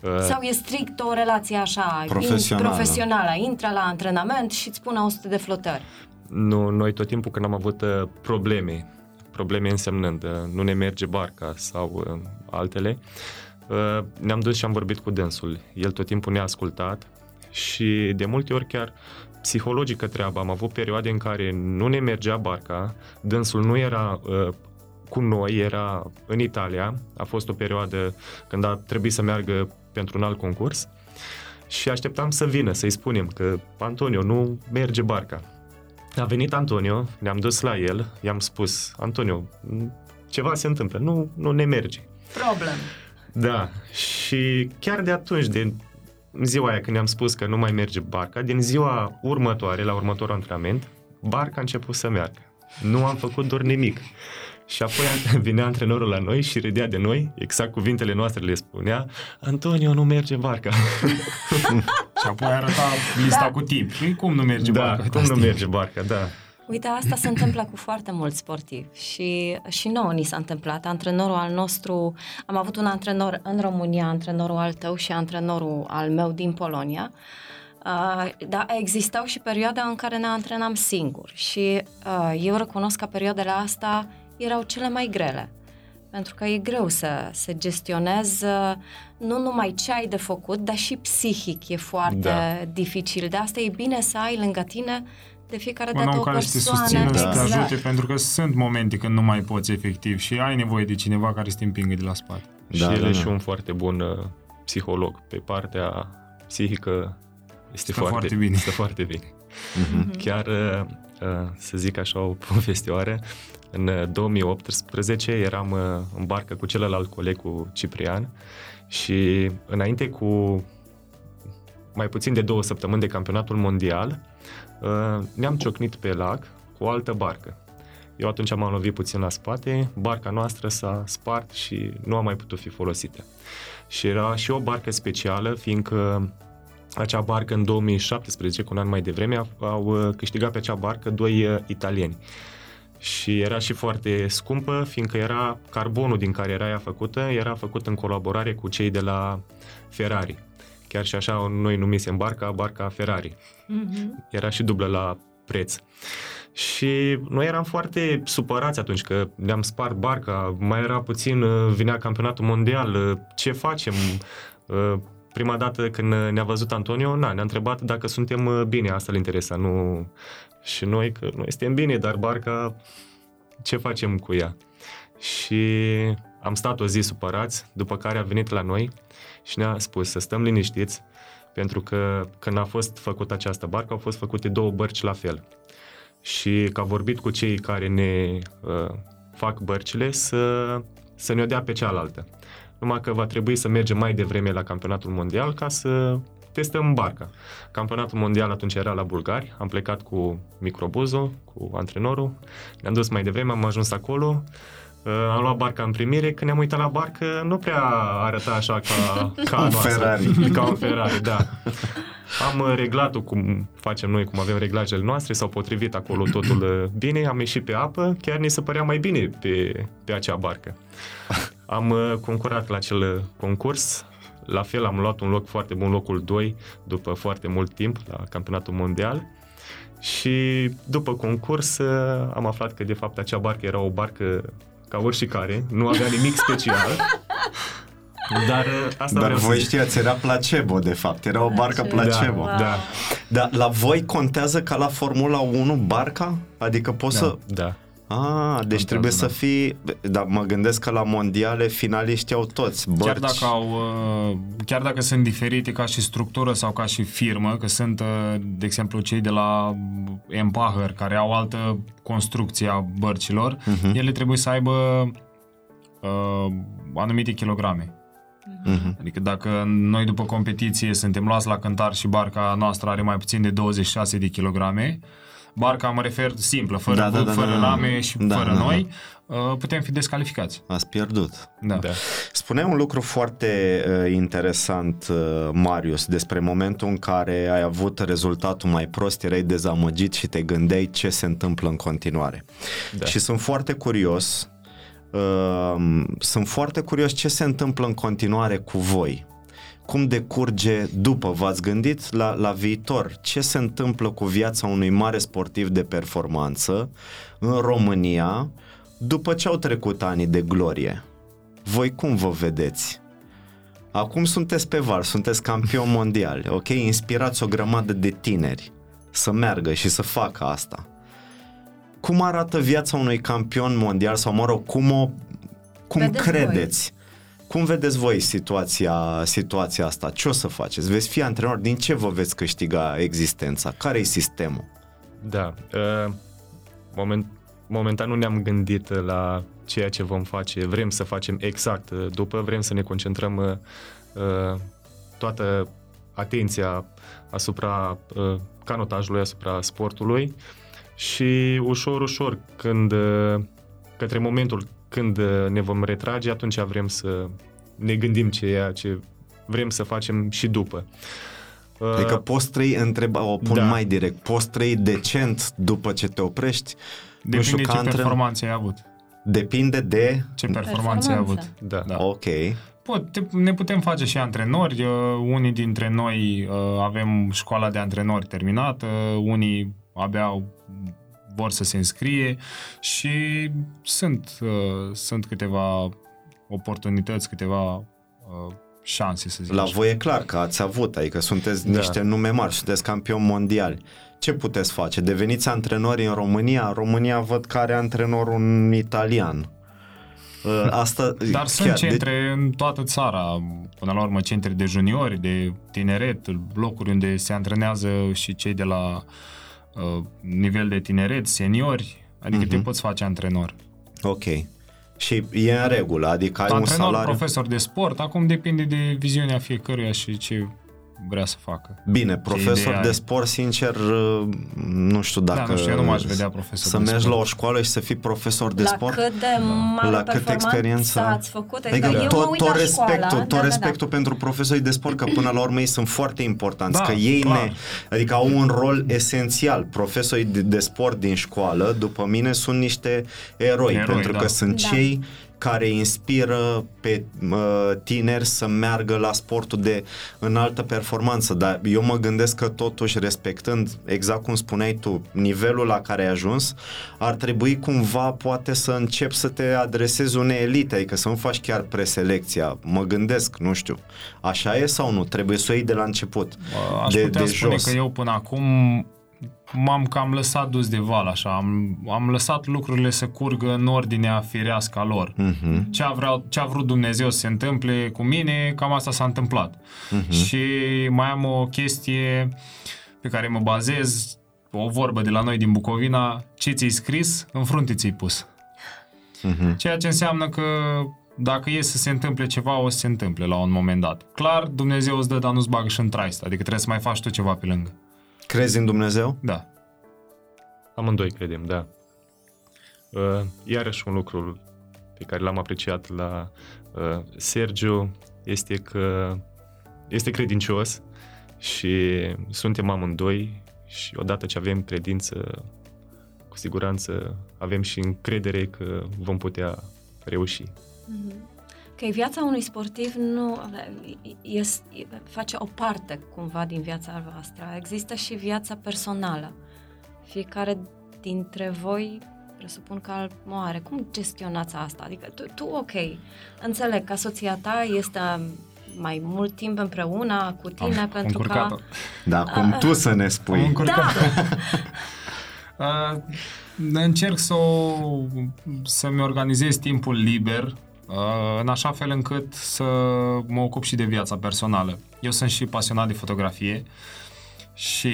Uh, Sau e strict o relație așa, profesională, in, profesională. intră la antrenament și îți pune 100 de flotări? Nu, noi tot timpul când am avut uh, probleme, probleme însemnând uh, nu ne merge barca sau uh, altele, uh, ne-am dus și am vorbit cu dânsul. El tot timpul ne-a ascultat și de multe ori chiar psihologică treaba. Am avut perioade în care nu ne mergea barca, dânsul nu era uh, cu noi, era în Italia, a fost o perioadă când a trebuit să meargă pentru un alt concurs și așteptam să vină, să-i spunem că Antonio, nu merge barca. A venit Antonio, ne-am dus la el, i-am spus, Antonio, ceva se întâmplă, nu, nu ne merge. Problem. Da, și chiar de atunci, de ziua aia când ne-am spus că nu mai merge barca, din ziua următoare, la următorul antrenament, barca a început să meargă. Nu am făcut doar nimic. Și apoi vinea antrenorul la noi și râdea de noi, exact cuvintele noastre le spunea, Antonio, nu merge barca. și apoi arăta lista da. cu timp. Păi cum nu merge da, barca? cum nu merge barca, da. Uite, asta se întâmplă cu foarte mulți sportivi și, și nouă ni s-a întâmplat. Antrenorul al nostru, am avut un antrenor în România, antrenorul al tău și antrenorul al meu din Polonia, Uh, dar existau și perioade în care ne antrenam singur și uh, eu recunosc că perioadele astea erau cele mai grele. Pentru că e greu să se gestionezi nu numai ce ai de făcut, dar și psihic e foarte da. dificil. De asta e bine să ai lângă tine de fiecare dată o care persoană. să te susțină, exact. să te ajute, pentru că sunt momente când nu mai poți efectiv și ai nevoie de cineva care să te împingă de la spate. Da, și el da, e da. și un foarte bun uh, psiholog. Pe partea psihică este foarte, foarte bine. Este foarte bine. Mm-hmm. Chiar, uh, uh, să zic așa, o povestioară, în 2018 uh, eram uh, în barcă cu celălalt coleg, cu Ciprian, și înainte cu mai puțin de două săptămâni de campionatul mondial, uh, ne-am ciocnit pe lac cu o altă barcă. Eu atunci m-am lovit puțin la spate, barca noastră s-a spart și nu a mai putut fi folosită. Și era și o barcă specială, fiindcă acea barcă în 2017, cu un an mai devreme, au uh, câștigat pe acea barcă doi uh, italieni. Și era și foarte scumpă, fiindcă era carbonul din care era ea făcută, era făcut în colaborare cu cei de la Ferrari. Chiar și așa noi numisem barca, barca Ferrari. Mm-hmm. Era și dublă la preț. Și noi eram foarte supărați atunci că ne-am spart barca, mai era puțin, uh, vinea campionatul mondial, ce facem? prima dată când ne-a văzut Antonio, na, ne-a întrebat dacă suntem uh, bine, asta îl interesa, nu... Și noi, că noi suntem bine, dar barca, ce facem cu ea? Și am stat o zi supărați, după care a venit la noi și ne-a spus să stăm liniștiți, pentru că când a fost făcută această barcă, au fost făcute două bărci la fel. Și că a vorbit cu cei care ne uh, fac bărcile să, să ne-o dea pe cealaltă numai că va trebui să mergem mai devreme la campionatul mondial ca să testăm barca. Campionatul mondial atunci era la Bulgari, am plecat cu microbuzul, cu antrenorul, ne-am dus mai devreme, am ajuns acolo, uh, am luat barca în primire, când ne-am uitat la barcă, nu prea arăta așa ca, ca un noastră, Ferrari. Ca un Ferrari, da. Am uh, reglat-o cum facem noi, cum avem reglajele noastre, s-au potrivit acolo totul uh, bine, am ieșit pe apă, chiar ni se părea mai bine pe, pe acea barcă. Am uh, concurat la acel concurs, la fel am luat un loc foarte bun, locul 2, după foarte mult timp, la campionatul mondial. Și după concurs am aflat că de fapt acea barcă era o barcă ca oricare, nu avea nimic special. Dar uh, asta Dar voi știați, era placebo de fapt, era o barcă placebo. Da, da. Dar la voi contează ca la Formula 1 barca? Adică poți da, să... Da. Ah, deci Contează, trebuie da. să fii... Dar mă gândesc că la mondiale finaliștii au toți bărci. Chiar dacă, au, uh, chiar dacă sunt diferite ca și structură sau ca și firmă, că sunt, uh, de exemplu, cei de la Empacher, care au altă construcție a bărcilor, uh-huh. ele trebuie să aibă uh, anumite kilograme. Uh-huh. Adică dacă noi după competiție suntem luați la cântar și barca noastră are mai puțin de 26 de kilograme, barca mă refer simplă, fără da, da, da, fără da, rame și da, fără da, noi, da. putem fi descalificați. Ați pierdut. Da. da. Spune un lucru foarte uh, interesant, uh, Marius, despre momentul în care ai avut rezultatul mai prost, erai dezamăgit și te gândeai ce se întâmplă în continuare. Da. Și sunt foarte curios Uh, sunt foarte curios ce se întâmplă în continuare cu voi. Cum decurge după, v-ați gândit la, la viitor? Ce se întâmplă cu viața unui mare sportiv de performanță în România după ce au trecut ani de glorie? Voi cum vă vedeți? Acum sunteți pe val, sunteți campion mondial, ok? Inspirați o grămadă de tineri să meargă și să facă asta cum arată viața unui campion mondial sau, mă rog, cum o cum vedeți credeți? Voi? Cum vedeți voi situația, situația asta? Ce o să faceți? Veți fi antrenor? Din ce vă veți câștiga existența? Care e sistemul? Da. Uh, moment, momentan nu ne-am gândit la ceea ce vom face. Vrem să facem exact uh, după, vrem să ne concentrăm uh, uh, toată atenția asupra uh, canotajului, asupra sportului și ușor, ușor, când către momentul când ne vom retrage, atunci vrem să ne gândim ceea ce vrem să facem și după. Adică poți trăi, întreba, o pun da. mai direct, poți trăi decent după ce te oprești? Depinde nu știu, ce antren... performanțe ai avut. Depinde de... Ce performanțe ai avut. Da. da. Ok. Pot, ne putem face și antrenori. Unii dintre noi avem școala de antrenori terminată, unii abia vor să se înscrie și sunt, uh, sunt câteva oportunități, câteva uh, șanse, să zic La așa. voi e clar că ați avut, adică sunteți da. niște nume mari, sunteți campioni mondiali. Ce puteți face? Deveniți antrenori în România? În România văd că are antrenor un italian. Uh, asta, Dar sunt centre de... în toată țara, până la urmă centre de juniori, de tineret, locuri unde se antrenează și cei de la uh, Uh, nivel de tineret, seniori, adică uh-huh. te poți face antrenor. Ok. Și e în regulă, adică ai antrenor, un salariu... profesor de sport, acum depinde de viziunea fiecăruia și ce vrea să facă. Bine, profesor ideea de e- sport, sincer, uh, nu știu dacă... Da, nu știu, eu nu m-aș vedea profesor Să de mergi sport. la o școală și să fii profesor de la sport? cât de mare La cât performanță experiență? ați făcut? Adică, Adică eu tot, mă uit tot la respectul, școală, tot da, respectul pentru profesorii de sport, că până la urmă ei sunt foarte importanți, Da, că ei clar. ne, adică au un rol esențial. Profesorii de, de sport din școală, după mine, sunt niște eroi, Eroi, pentru da. că sunt Da. cei care inspiră pe uh, tineri să meargă la sportul de înaltă performanță, dar eu mă gândesc că totuși respectând, exact cum spuneai tu, nivelul la care ai ajuns, ar trebui cumva poate să începi să te adresezi unei elite, adică să nu faci chiar preselecția. Mă gândesc, nu știu, așa e sau nu? Trebuie să o iei de la început, Aș de, putea de spune jos. că eu până acum m-am cam lăsat dus de val, așa. Am, am lăsat lucrurile să curgă în ordinea firească a lor. Mhm. Ce, a vreau, ce a vrut Dumnezeu să se întâmple cu mine, cam asta s-a întâmplat. Mhm. Și mai am o chestie pe care mă bazez, o vorbă de la noi din Bucovina, ce ți-ai scris, în frunte ți-ai pus. Mhm. Ceea ce înseamnă că dacă e să se întâmple ceva, o să se întâmple la un moment dat. Clar, Dumnezeu îți dă, dar nu-ți bagă și în traist, adică trebuie să mai faci tu ceva pe lângă. Crezi în Dumnezeu? Da. Amândoi credem, da. Uh, iarăși un lucru pe care l-am apreciat la uh, Sergiu este că este credincios și suntem amândoi și odată ce avem credință, cu siguranță avem și încredere că vom putea reuși. Că viața unui sportiv nu este, face o parte cumva din viața voastră. Există și viața personală. Fiecare dintre voi presupun că o are. Cum gestionați asta? Adică tu, tu, ok, înțeleg că soția ta este mai mult timp împreună cu tine Am pentru că... încurcat-o. Da, cum tu să ne Am spui. încurcat uh, încerc să o, să-mi organizez timpul liber uh, în așa fel încât să mă ocup și de viața personală. Eu sunt și pasionat de fotografie și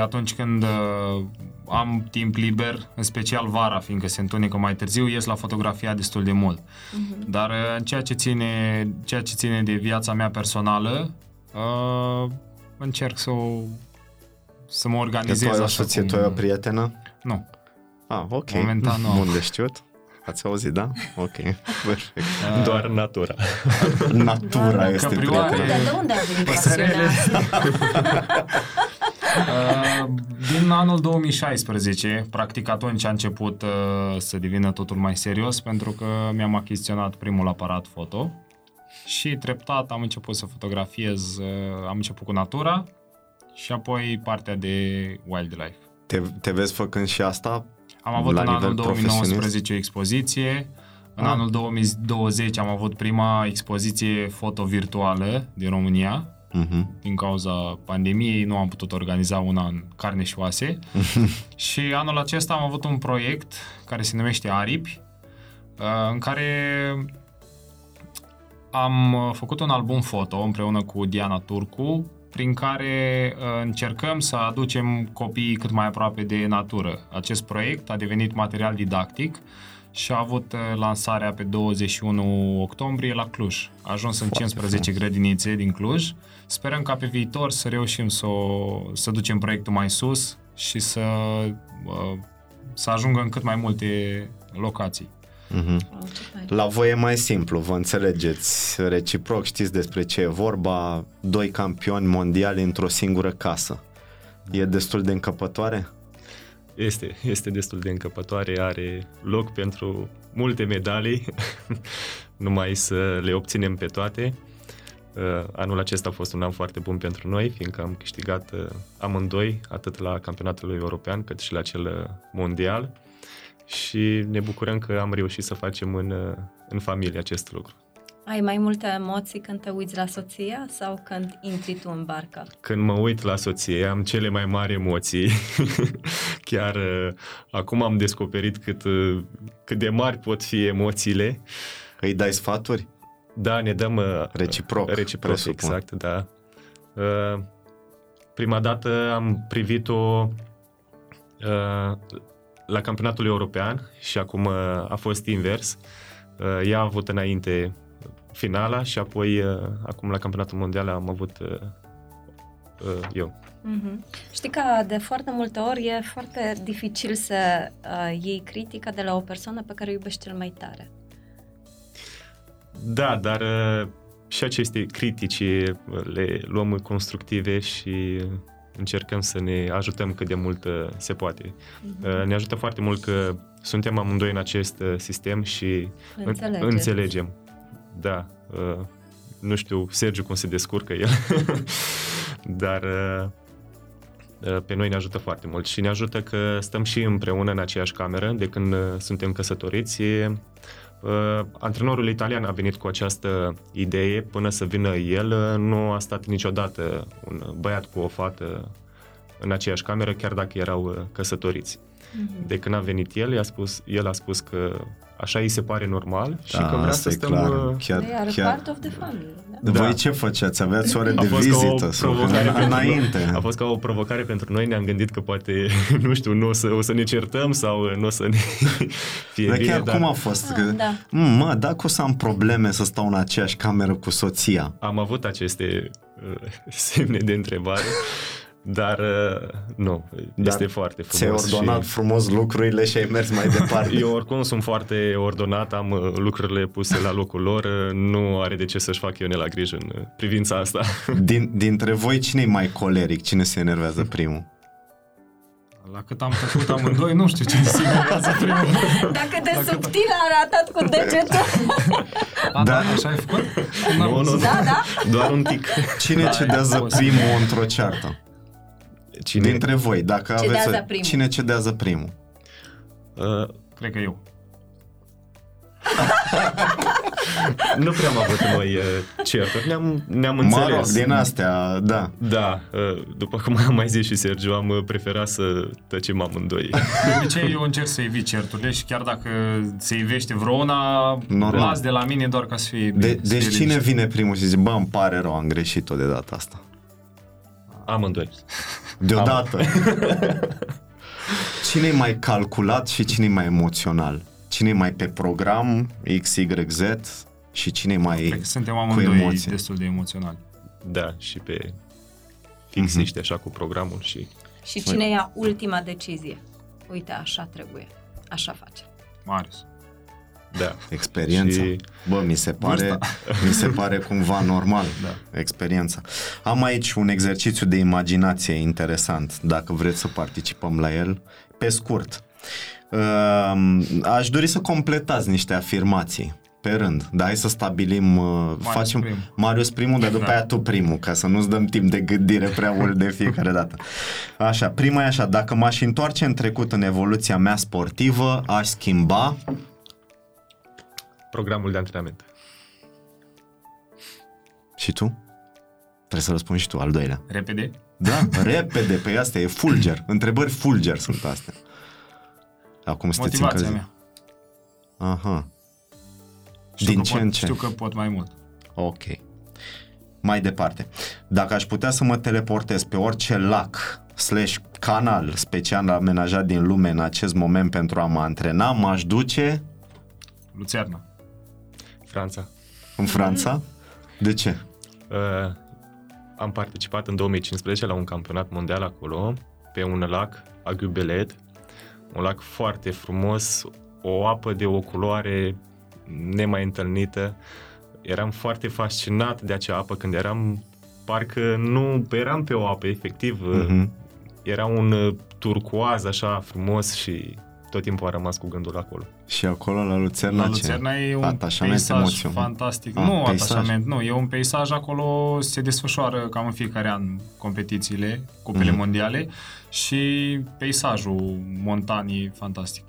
atunci când uh, am timp liber, în special vara, fiindcă se întunecă mai târziu, ies la fotografia destul de mult. Mhm. Dar uh, în ceea ce ține, ceea ce ține de viața mea personală, uh, încerc să o să mă Că organizez tu ai o așa soție, cum... tu ai o prietenă? Nu. Ah, ok. Momentan nu am. Bun de știut. Ați auzit, da? Ok, perfect. Uh, Doar natura. Natura Doar este caprioare. prietena. De, de unde a venit Păsărele. pasiunea asta? Uh, din anul 2016, practic atunci a început uh, să devină totul mai serios pentru că mi-am achiziționat primul aparat foto și treptat am început să fotografiez, uh, am început cu natura și apoi partea de wildlife. Te, te vezi făcând și asta? Am avut La în nivel anul profesionist? 2019 o expoziție, în Ah. anul 2020 am avut prima expoziție foto virtuală din România, Mhm. din cauza pandemiei nu am putut organiza una în carne și oase și anul acesta am avut un proiect care se numește Aripi uh, în care am uh, făcut un album foto împreună cu Diana Turcu prin care uh, încercăm să aducem copiii cât mai aproape de natură. Acest proiect a devenit material didactic și a avut uh, lansarea pe 21 octombrie la Cluj. A ajuns în 15 grădinițe din Cluj. Sperăm ca pe viitor să reușim să, o, să ducem proiectul mai sus și să, uh, să ajungă în cât mai multe locații. Mhm. Oh, ce fain. La voi e mai simplu, vă înțelegeți reciproc, știți despre ce e vorba, doi campioni mondiali într-o singură casă. E destul de încăpătoare? Este, este destul de încăpătoare, are loc pentru multe medalii, numai să le obținem pe toate. Uh, Anul acesta a fost un an foarte bun pentru noi, fiindcă am câștigat uh, amândoi, atât la campionatul european, cât și la cel uh, mondial. Și ne bucurăm că am reușit să facem în, uh, în familie acest lucru. Ai mai multe emoții când te uiți la soția sau când intri tu în barcă? Când mă uit la soție, am cele mai mari emoții. Chiar uh, acum am descoperit cât, uh, cât de mari pot fi emoțiile. Îi dai sfaturi? Da, ne dăm uh, Reciproc, Reciproc, presupun. exact, da. Uh, prima dată am privit-o uh, la campionatul european și acum uh, a fost invers. Uh, ea a avut înainte finala și apoi uh, acum la campionatul mondial am avut uh, uh, eu. Mm-hmm. Știi că de foarte multe ori e foarte dificil să uh, iei critică de la o persoană pe care o iubești cel mai tare. Da, dar uh, și aceste critici uh, le luăm constructive și încercăm să ne ajutăm cât de mult uh, se poate. Uh-huh. Ne ajută foarte mult că suntem amândoi în acest uh, sistem și Înțelegeți. înțelegem. Da. Uh, nu știu, Sergiu cum se descurcă el, dar uh, uh, pe noi ne ajută foarte mult și ne ajută că stăm și împreună în aceeași cameră de când uh, suntem căsătoriți. Uh, antrenorul italian a venit cu această idee până să vină el. Uh, nu a stat niciodată un băiat cu o fată în aceeași cameră, chiar dacă erau uh, căsătoriți. Mm-hmm. De când a venit el, i-a spus, el a spus că așa îi se pare normal și Da, că vrea asta să e stăm... clar. uh, Chiar, They are chiar... part of the family. Da? Voi Da. ce făceați? Aveați ore A de fost ca o vizită? sau provocare pentru- înainte? A fost ca o provocare pentru noi, ne-am gândit că poate, nu știu, nu o să, o să ne certăm sau nu o să ne fie Dar bine, chiar dar cum a fost? Ah, Că, da. "Mm, Mă, dacă o să am probleme să stau în aceeași cameră cu soția, am avut aceste uh, semne de întrebare, dar uh, nu, Dar este foarte ți-ai frumos. ordonat și frumos lucrurile și ai mers mai departe. eu oricum sunt foarte ordonat, am uh, lucrurile puse la locul lor, uh, nu are de ce să-și fac eu la grijă în uh, privința asta. Din, dintre voi, cine e mai coleric? Cine se enervează primul? La cât am tăcut amândoi, nu știu ce se viața primul. Dacă de subtil a arătat cu degetul. A, da, așa ai făcut? N-am Nu, nu, văzut. Da, da. Doar un tic. Cine Da, cedează e posibil. primul într-o ceartă? Cine? Dintre voi, dacă Cedează aveți... primul. Cine cedează primul? Uh, Cred că eu. nu prea am avut noi uh, certuri, ne-am, ne-am Mă înțeles. rog, din astea, da. Da, uh, după cum am mai zis și Sergiu, am uh, preferat să tăcem amândoi. De obicei eu încerc să evit certurile și chiar dacă se ivește vreuna, Normal. las de la mine doar ca să fie bine. De, să fie deci cine liniște. vine primul și zice, bă, îmi pare rău, am greșit-o de data asta. Amândoi. Deodată. cine e mai calculat și cine e mai emoțional? Cine e mai pe program, X, Y, Z și cine e mai Cred că suntem cu amândoi emoție? destul de emoționali. Da, și pe fix Mhm. niște așa cu programul și Și cine ia ultima decizie? Uite, așa trebuie. Așa face. Marius. Da. Experiența. Și- Bă, mi se pare, mi se pare cumva normal Da. experiența. Am aici un exercițiu de imaginație interesant, dacă vreți să participăm la el, pe scurt. Um, Aș dori să completați niște afirmații pe rând, dar hai să stabilim, uh, facem primul. Marius primul, dar după Da. aia tu primul, ca să nu-ți dăm timp de gândire prea mult de fiecare dată. Așa, prima e așa, dacă m-aș întoarce în trecut în evoluția mea sportivă, aș schimba programul de antrenament. și tu? Trebuie să răspunzi și tu, al doilea. Repede? Da, repede, pe asta e fulger. Întrebări fulger sunt astea. Acum sunteți Motivația încălzi. mea. Aha, Știu Din că ce pot, în ce? Știu că pot mai mult. ok. Mai departe. Dacă aș putea să mă teleportez pe orice lac slash canal special amenajat din lume în acest moment pentru a mă antrena, m-aș duce Luțerna. Franța. în Franța. De ce? Uh, am participat în 2015 la un campionat mondial acolo, pe un lac, Agubelet, un lac foarte frumos, o apă de o culoare nemai întâlnită. Eram foarte fascinat de acea apă când eram, parcă nu eram pe o apă, efectiv. Mhm. Era un uh, turcoaz așa frumos și tot timpul a rămas cu gândul acolo. Și acolo la Lucerna, La ce? Luțerna e un Atașament peisaj emoțion. fantastic. Ah, nu peisaj. atașament, nu. E un peisaj acolo, se desfășoară cam în fiecare an competițiile, cupele Mhm. mondiale și peisajul montan e fantastic.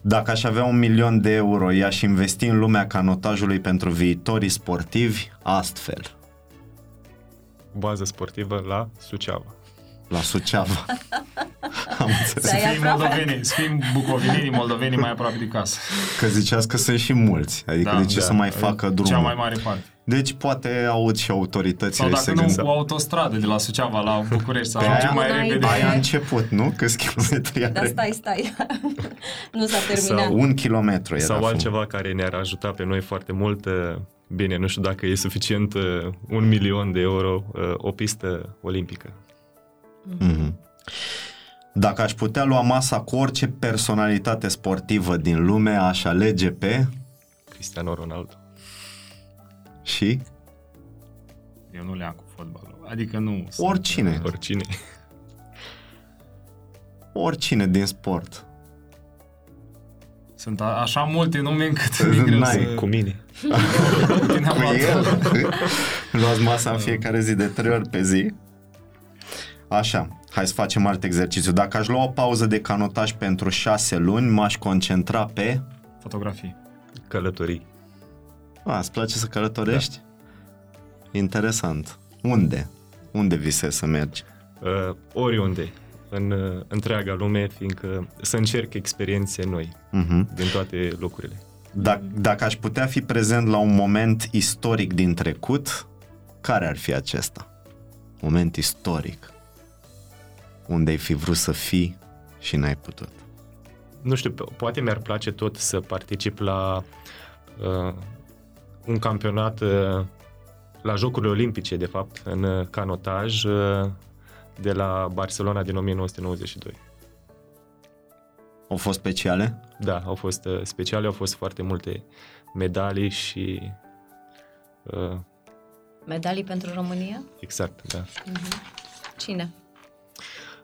Dacă aș avea un milion de euro, i-aș investi în lumea canotajului pentru viitorii sportivi astfel. Bază sportivă la Suceava. La Suceava. Am înțeles. Da, Să e fim aproape. moldoveni, să fim bucovinenii moldovenii mai aproape de casă. Că ziceați că sunt și mulți. Adică Da, de ce da. să mai facă drumul? Cea mai mare parte. Deci poate aud și autoritățile Sau și se dacă nu, gândesc. o autostradă de la Suceava la București sau Pe ajungem aia- mai Înainte. repede. Aia a început, nu? Câți kilometri Dar are? stai, stai. nu s-a terminat. Sau- Un kilometru era Sau frumos. altceva care ne-ar ajuta pe noi foarte mult, uh, Bine, nu știu dacă e suficient uh, un milion de euro uh, o pistă olimpică. Mm-hmm. Dacă aș putea lua masa cu orice personalitate sportivă din lume, aș alege pe... Cristiano Ronaldo. Și? Eu nu le-am cu fotbalul. Adică nu... Oricine. Sunt, Oricine. Oricine din sport. sunt a- așa multe nume încât mi-e greu N-ai să... Cu mine. Cu tine am Cu luat- el? Luați masa în fiecare zi de trei ori pe zi? Așa, hai să facem alt exercițiu. Dacă aș lua o pauză de canotaj pentru șase luni, m-aș concentra pe... Fotografii. Călătorii. A, îți place să călătorești? Interesant. Unde? Unde visezi să mergi? Uh, oriunde. În uh, întreaga lume, fiindcă să încerc experiențe noi Uh-huh. din toate locurile. Dacă, dacă aș putea fi prezent la un moment istoric din trecut, care ar fi acesta? Moment istoric. Unde ai fi vrut să fii și n-ai putut. Nu știu, po- poate mi-ar place tot să particip la uh, un campionat uh, la Jocurile Olimpice, de fapt, în uh, canotaj uh, de la Barcelona din 1992. Au fost speciale? Da, au fost uh, speciale, au fost foarte multe medalii și uh, Medalii pentru România? exact, da. Cine?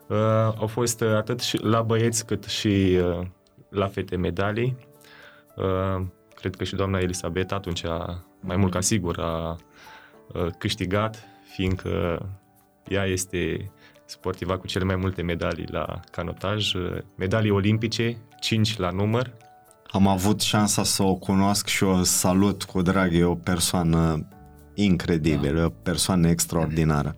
Uh, au fost uh, atât și la băieți cât și uh, la fete medalii. Uh, cred că și doamna Elisabeta atunci a, mai mult ca sigur a uh, câștigat, fiindcă ea este sportiva cu cele mai multe medalii la canotaj, uh, medalii olimpice, 5 la număr. Am avut șansa să o cunosc și o salut cu drag. E o persoană incredibilă, o persoană extraordinară.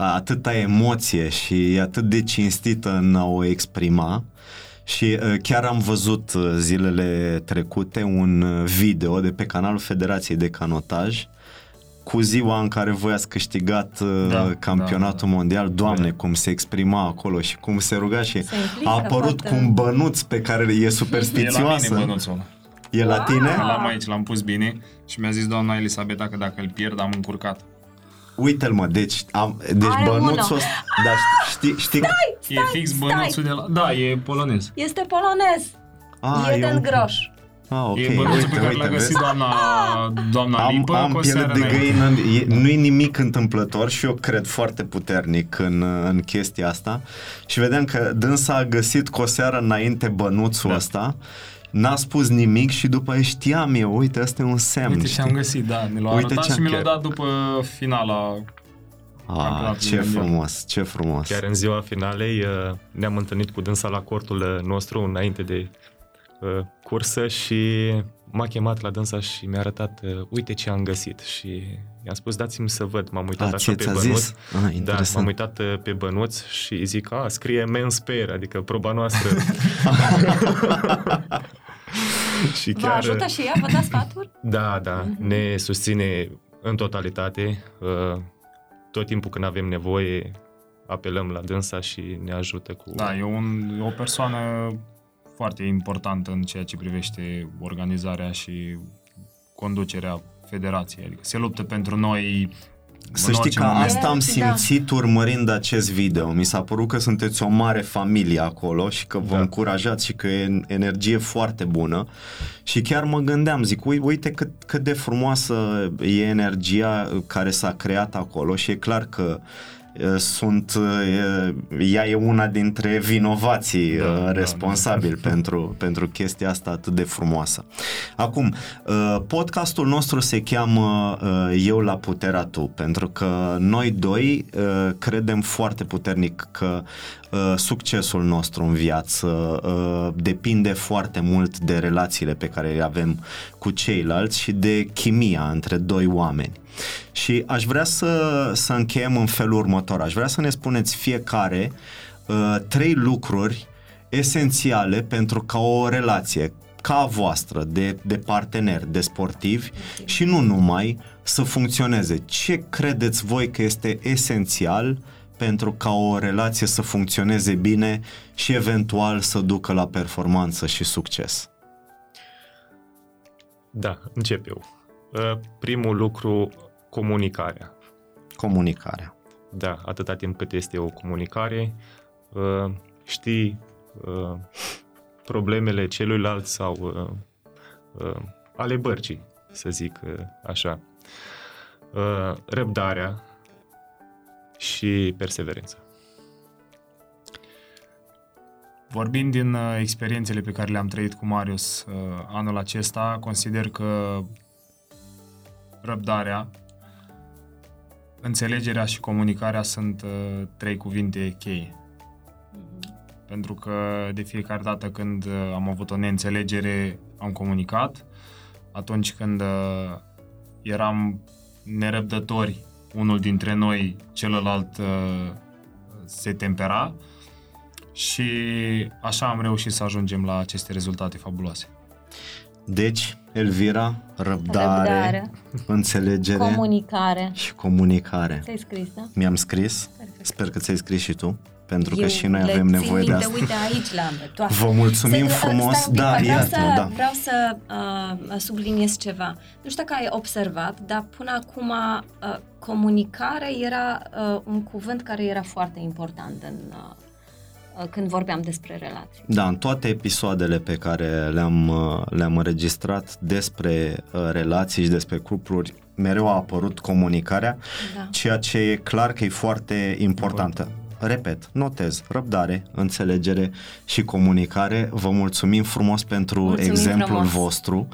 A- Atâta emoție și e atât de cinstită în a o exprima. Și uh, chiar am văzut uh, zilele trecute un uh, video de pe canalul Federației de Canotaj cu ziua în care voi ați câștigat uh, Da, campionatul da, da. mondial. Doamne, Da. cum se exprima acolo și cum se ruga și Se implică a apărut foarte. cu un bănuț pe care e E la superstițioasă. mine bănuțul ăla. E la tine? L-am aici, l-am pus bine și mi-a zis doamna Elisabeta că dacă îl pierd am încurcat. Uite-l mă, deci, am, deci Are bănuțul unul. ăsta, dar știi, știi, e fix bănuțul de la... Da, e polonez. Este polonez. Ah, Jeden un- groș. Ah, ok, e bănuțul uite, pe care uite, l-a găsit vezi? doamna, doamna Am, Lipă am cu o piele seară de înainte. găină, e- nu e nimic întâmplător și eu cred foarte puternic în, în chestia asta și vedeam că dânsa a găsit cu o seară înainte bănuțul Da. ăsta, n-a spus nimic și după aia știam eu, uite, ăsta e un semn, Uite ce am știi? găsit, da, mi l-a Uite arătat ce și mi l-a chiar- dat după finala. Ah, campionatul ce mondial. frumos, ce frumos. Chiar în ziua finalei uh, ne-am întâlnit cu dânsa la cortul uh, nostru înainte de uh, cursă și m-a chemat la dânsa și mi-a arătat uh, uite ce am găsit și i-am spus dați-mi să văd, m-am uitat Ah, așa ce pe ți-a bănuț. zis? Ah, Da, interesant. m-am uitat uh, pe bănuț și zic, a, scrie men's pair, adică proba noastră. și Vă ajută și ea? Vă dă sfaturi? Da, da, ne susține în totalitate. uh, Tot timpul când avem nevoie, apelăm la dânsa și ne ajută cu... Da, e, un, e o persoană foarte importantă în ceea ce privește organizarea și conducerea federației. Adică se luptă pentru noi Să în știi orice că moment. asta am Da. simțit urmărind acest video. Mi s-a părut că sunteți o mare familie acolo și că vă Da. încurajați și că e energie foarte bună. Și chiar mă gândeam, zic, "Ui- uite cât, cât de frumoasă e energia care s-a creat acolo și e clar că e, sunt, e, ea e una dintre vinovații Da, da, da, responsabili da. pentru, pentru chestia asta atât de frumoasă. Acum, uh, podcastul nostru se cheamă uh, Eu la puterea tu, pentru că noi doi uh, credem foarte puternic că uh, succesul nostru în viață uh, depinde foarte mult de relațiile pe care le avem cu ceilalți și de chimia între doi oameni. Și aș vrea să, să încheiem în felul următor. Aș vrea să ne spuneți fiecare uh, trei lucruri esențiale pentru ca o relație ca a voastră de, de parteneri, de sportivi și nu numai să funcționeze. Ce credeți voi că este esențial pentru ca o relație să funcționeze bine și eventual să ducă la performanță și succes? Da, încep eu. Uh, primul lucru, comunicarea. Comunicarea. Da, atâta timp cât este o comunicare, uh, știi uh, problemele celuilalt sau uh, uh, ale bărcii, să zic uh, așa. Uh, răbdarea și perseverența. Vorbind din uh, experiențele pe care le-am trăit cu Marius uh, anul acesta, consider că răbdarea, înțelegerea și comunicarea sunt uh, trei cuvinte cheie. Pentru că de fiecare dată când uh, am avut o neînțelegere, am comunicat. Atunci când uh, eram nerăbdători, unul dintre noi, celălalt uh, se tempera și așa am reușit să ajungem la aceste rezultate fabuloase. Deci, Elvira, răbdare, Răbdare. înțelegere Comunicare. și comunicare. Ți-ai scris, da? Mi-am scris, Perfect. sper că ți-ai scris și tu, pentru că Eu și noi le avem țin nevoie de minte, asta. Uite, aici le-am pe toate. Vă mulțumim Să- frumos. stai un pic, Da, vreau iartă-mă, să, da. Vreau să uh, subliniez ceva. Nu știu dacă ai observat, dar până acum uh, comunicare era uh, un cuvânt care era foarte important în, uh, uh, când vorbeam despre relații. Da, în toate episoadele pe care le-am, uh, le-am înregistrat despre uh, relații și despre cupluri, mereu a apărut comunicarea, Da. ceea ce e clar că e foarte importantă. Repet, notez, răbdare, înțelegere și comunicare. Vă mulțumim frumos pentru Mulțumim exemplul frumos. vostru.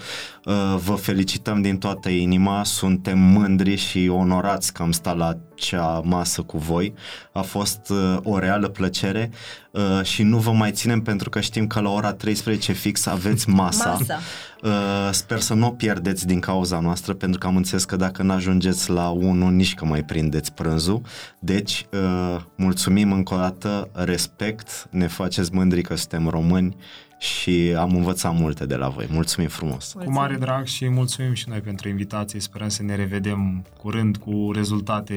Uh, Vă felicităm din toată inima, suntem mândri și onorați că am stat la acea masă cu voi. A fost uh, o reală plăcere uh, și nu vă mai ținem pentru că știm că la ora 13 fix aveți masa. Masa. Uh, Sper să nu o pierdeți din cauza noastră, pentru că am înțeles că dacă nu ajungeți la 1, nici că mai prindeți prânzul. Deci, uh, mulțumim încă o dată, respect, ne faceți mândri că suntem români și am învățat multe de la voi. Mulțumim frumos! Cu mare drag și mulțumim și noi pentru invitație. Sperăm să ne revedem curând cu rezultate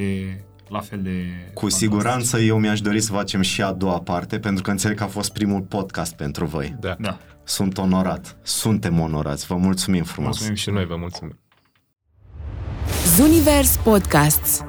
la fel de Cu fantastice. siguranță eu mi-aș dori să facem și a doua parte, pentru că înțeleg că a fost primul podcast pentru voi. Da. Da. Sunt onorat, suntem onorați, vă mulțumim frumos! Mulțumim Și noi vă mulțumim. Zunivers Podcasts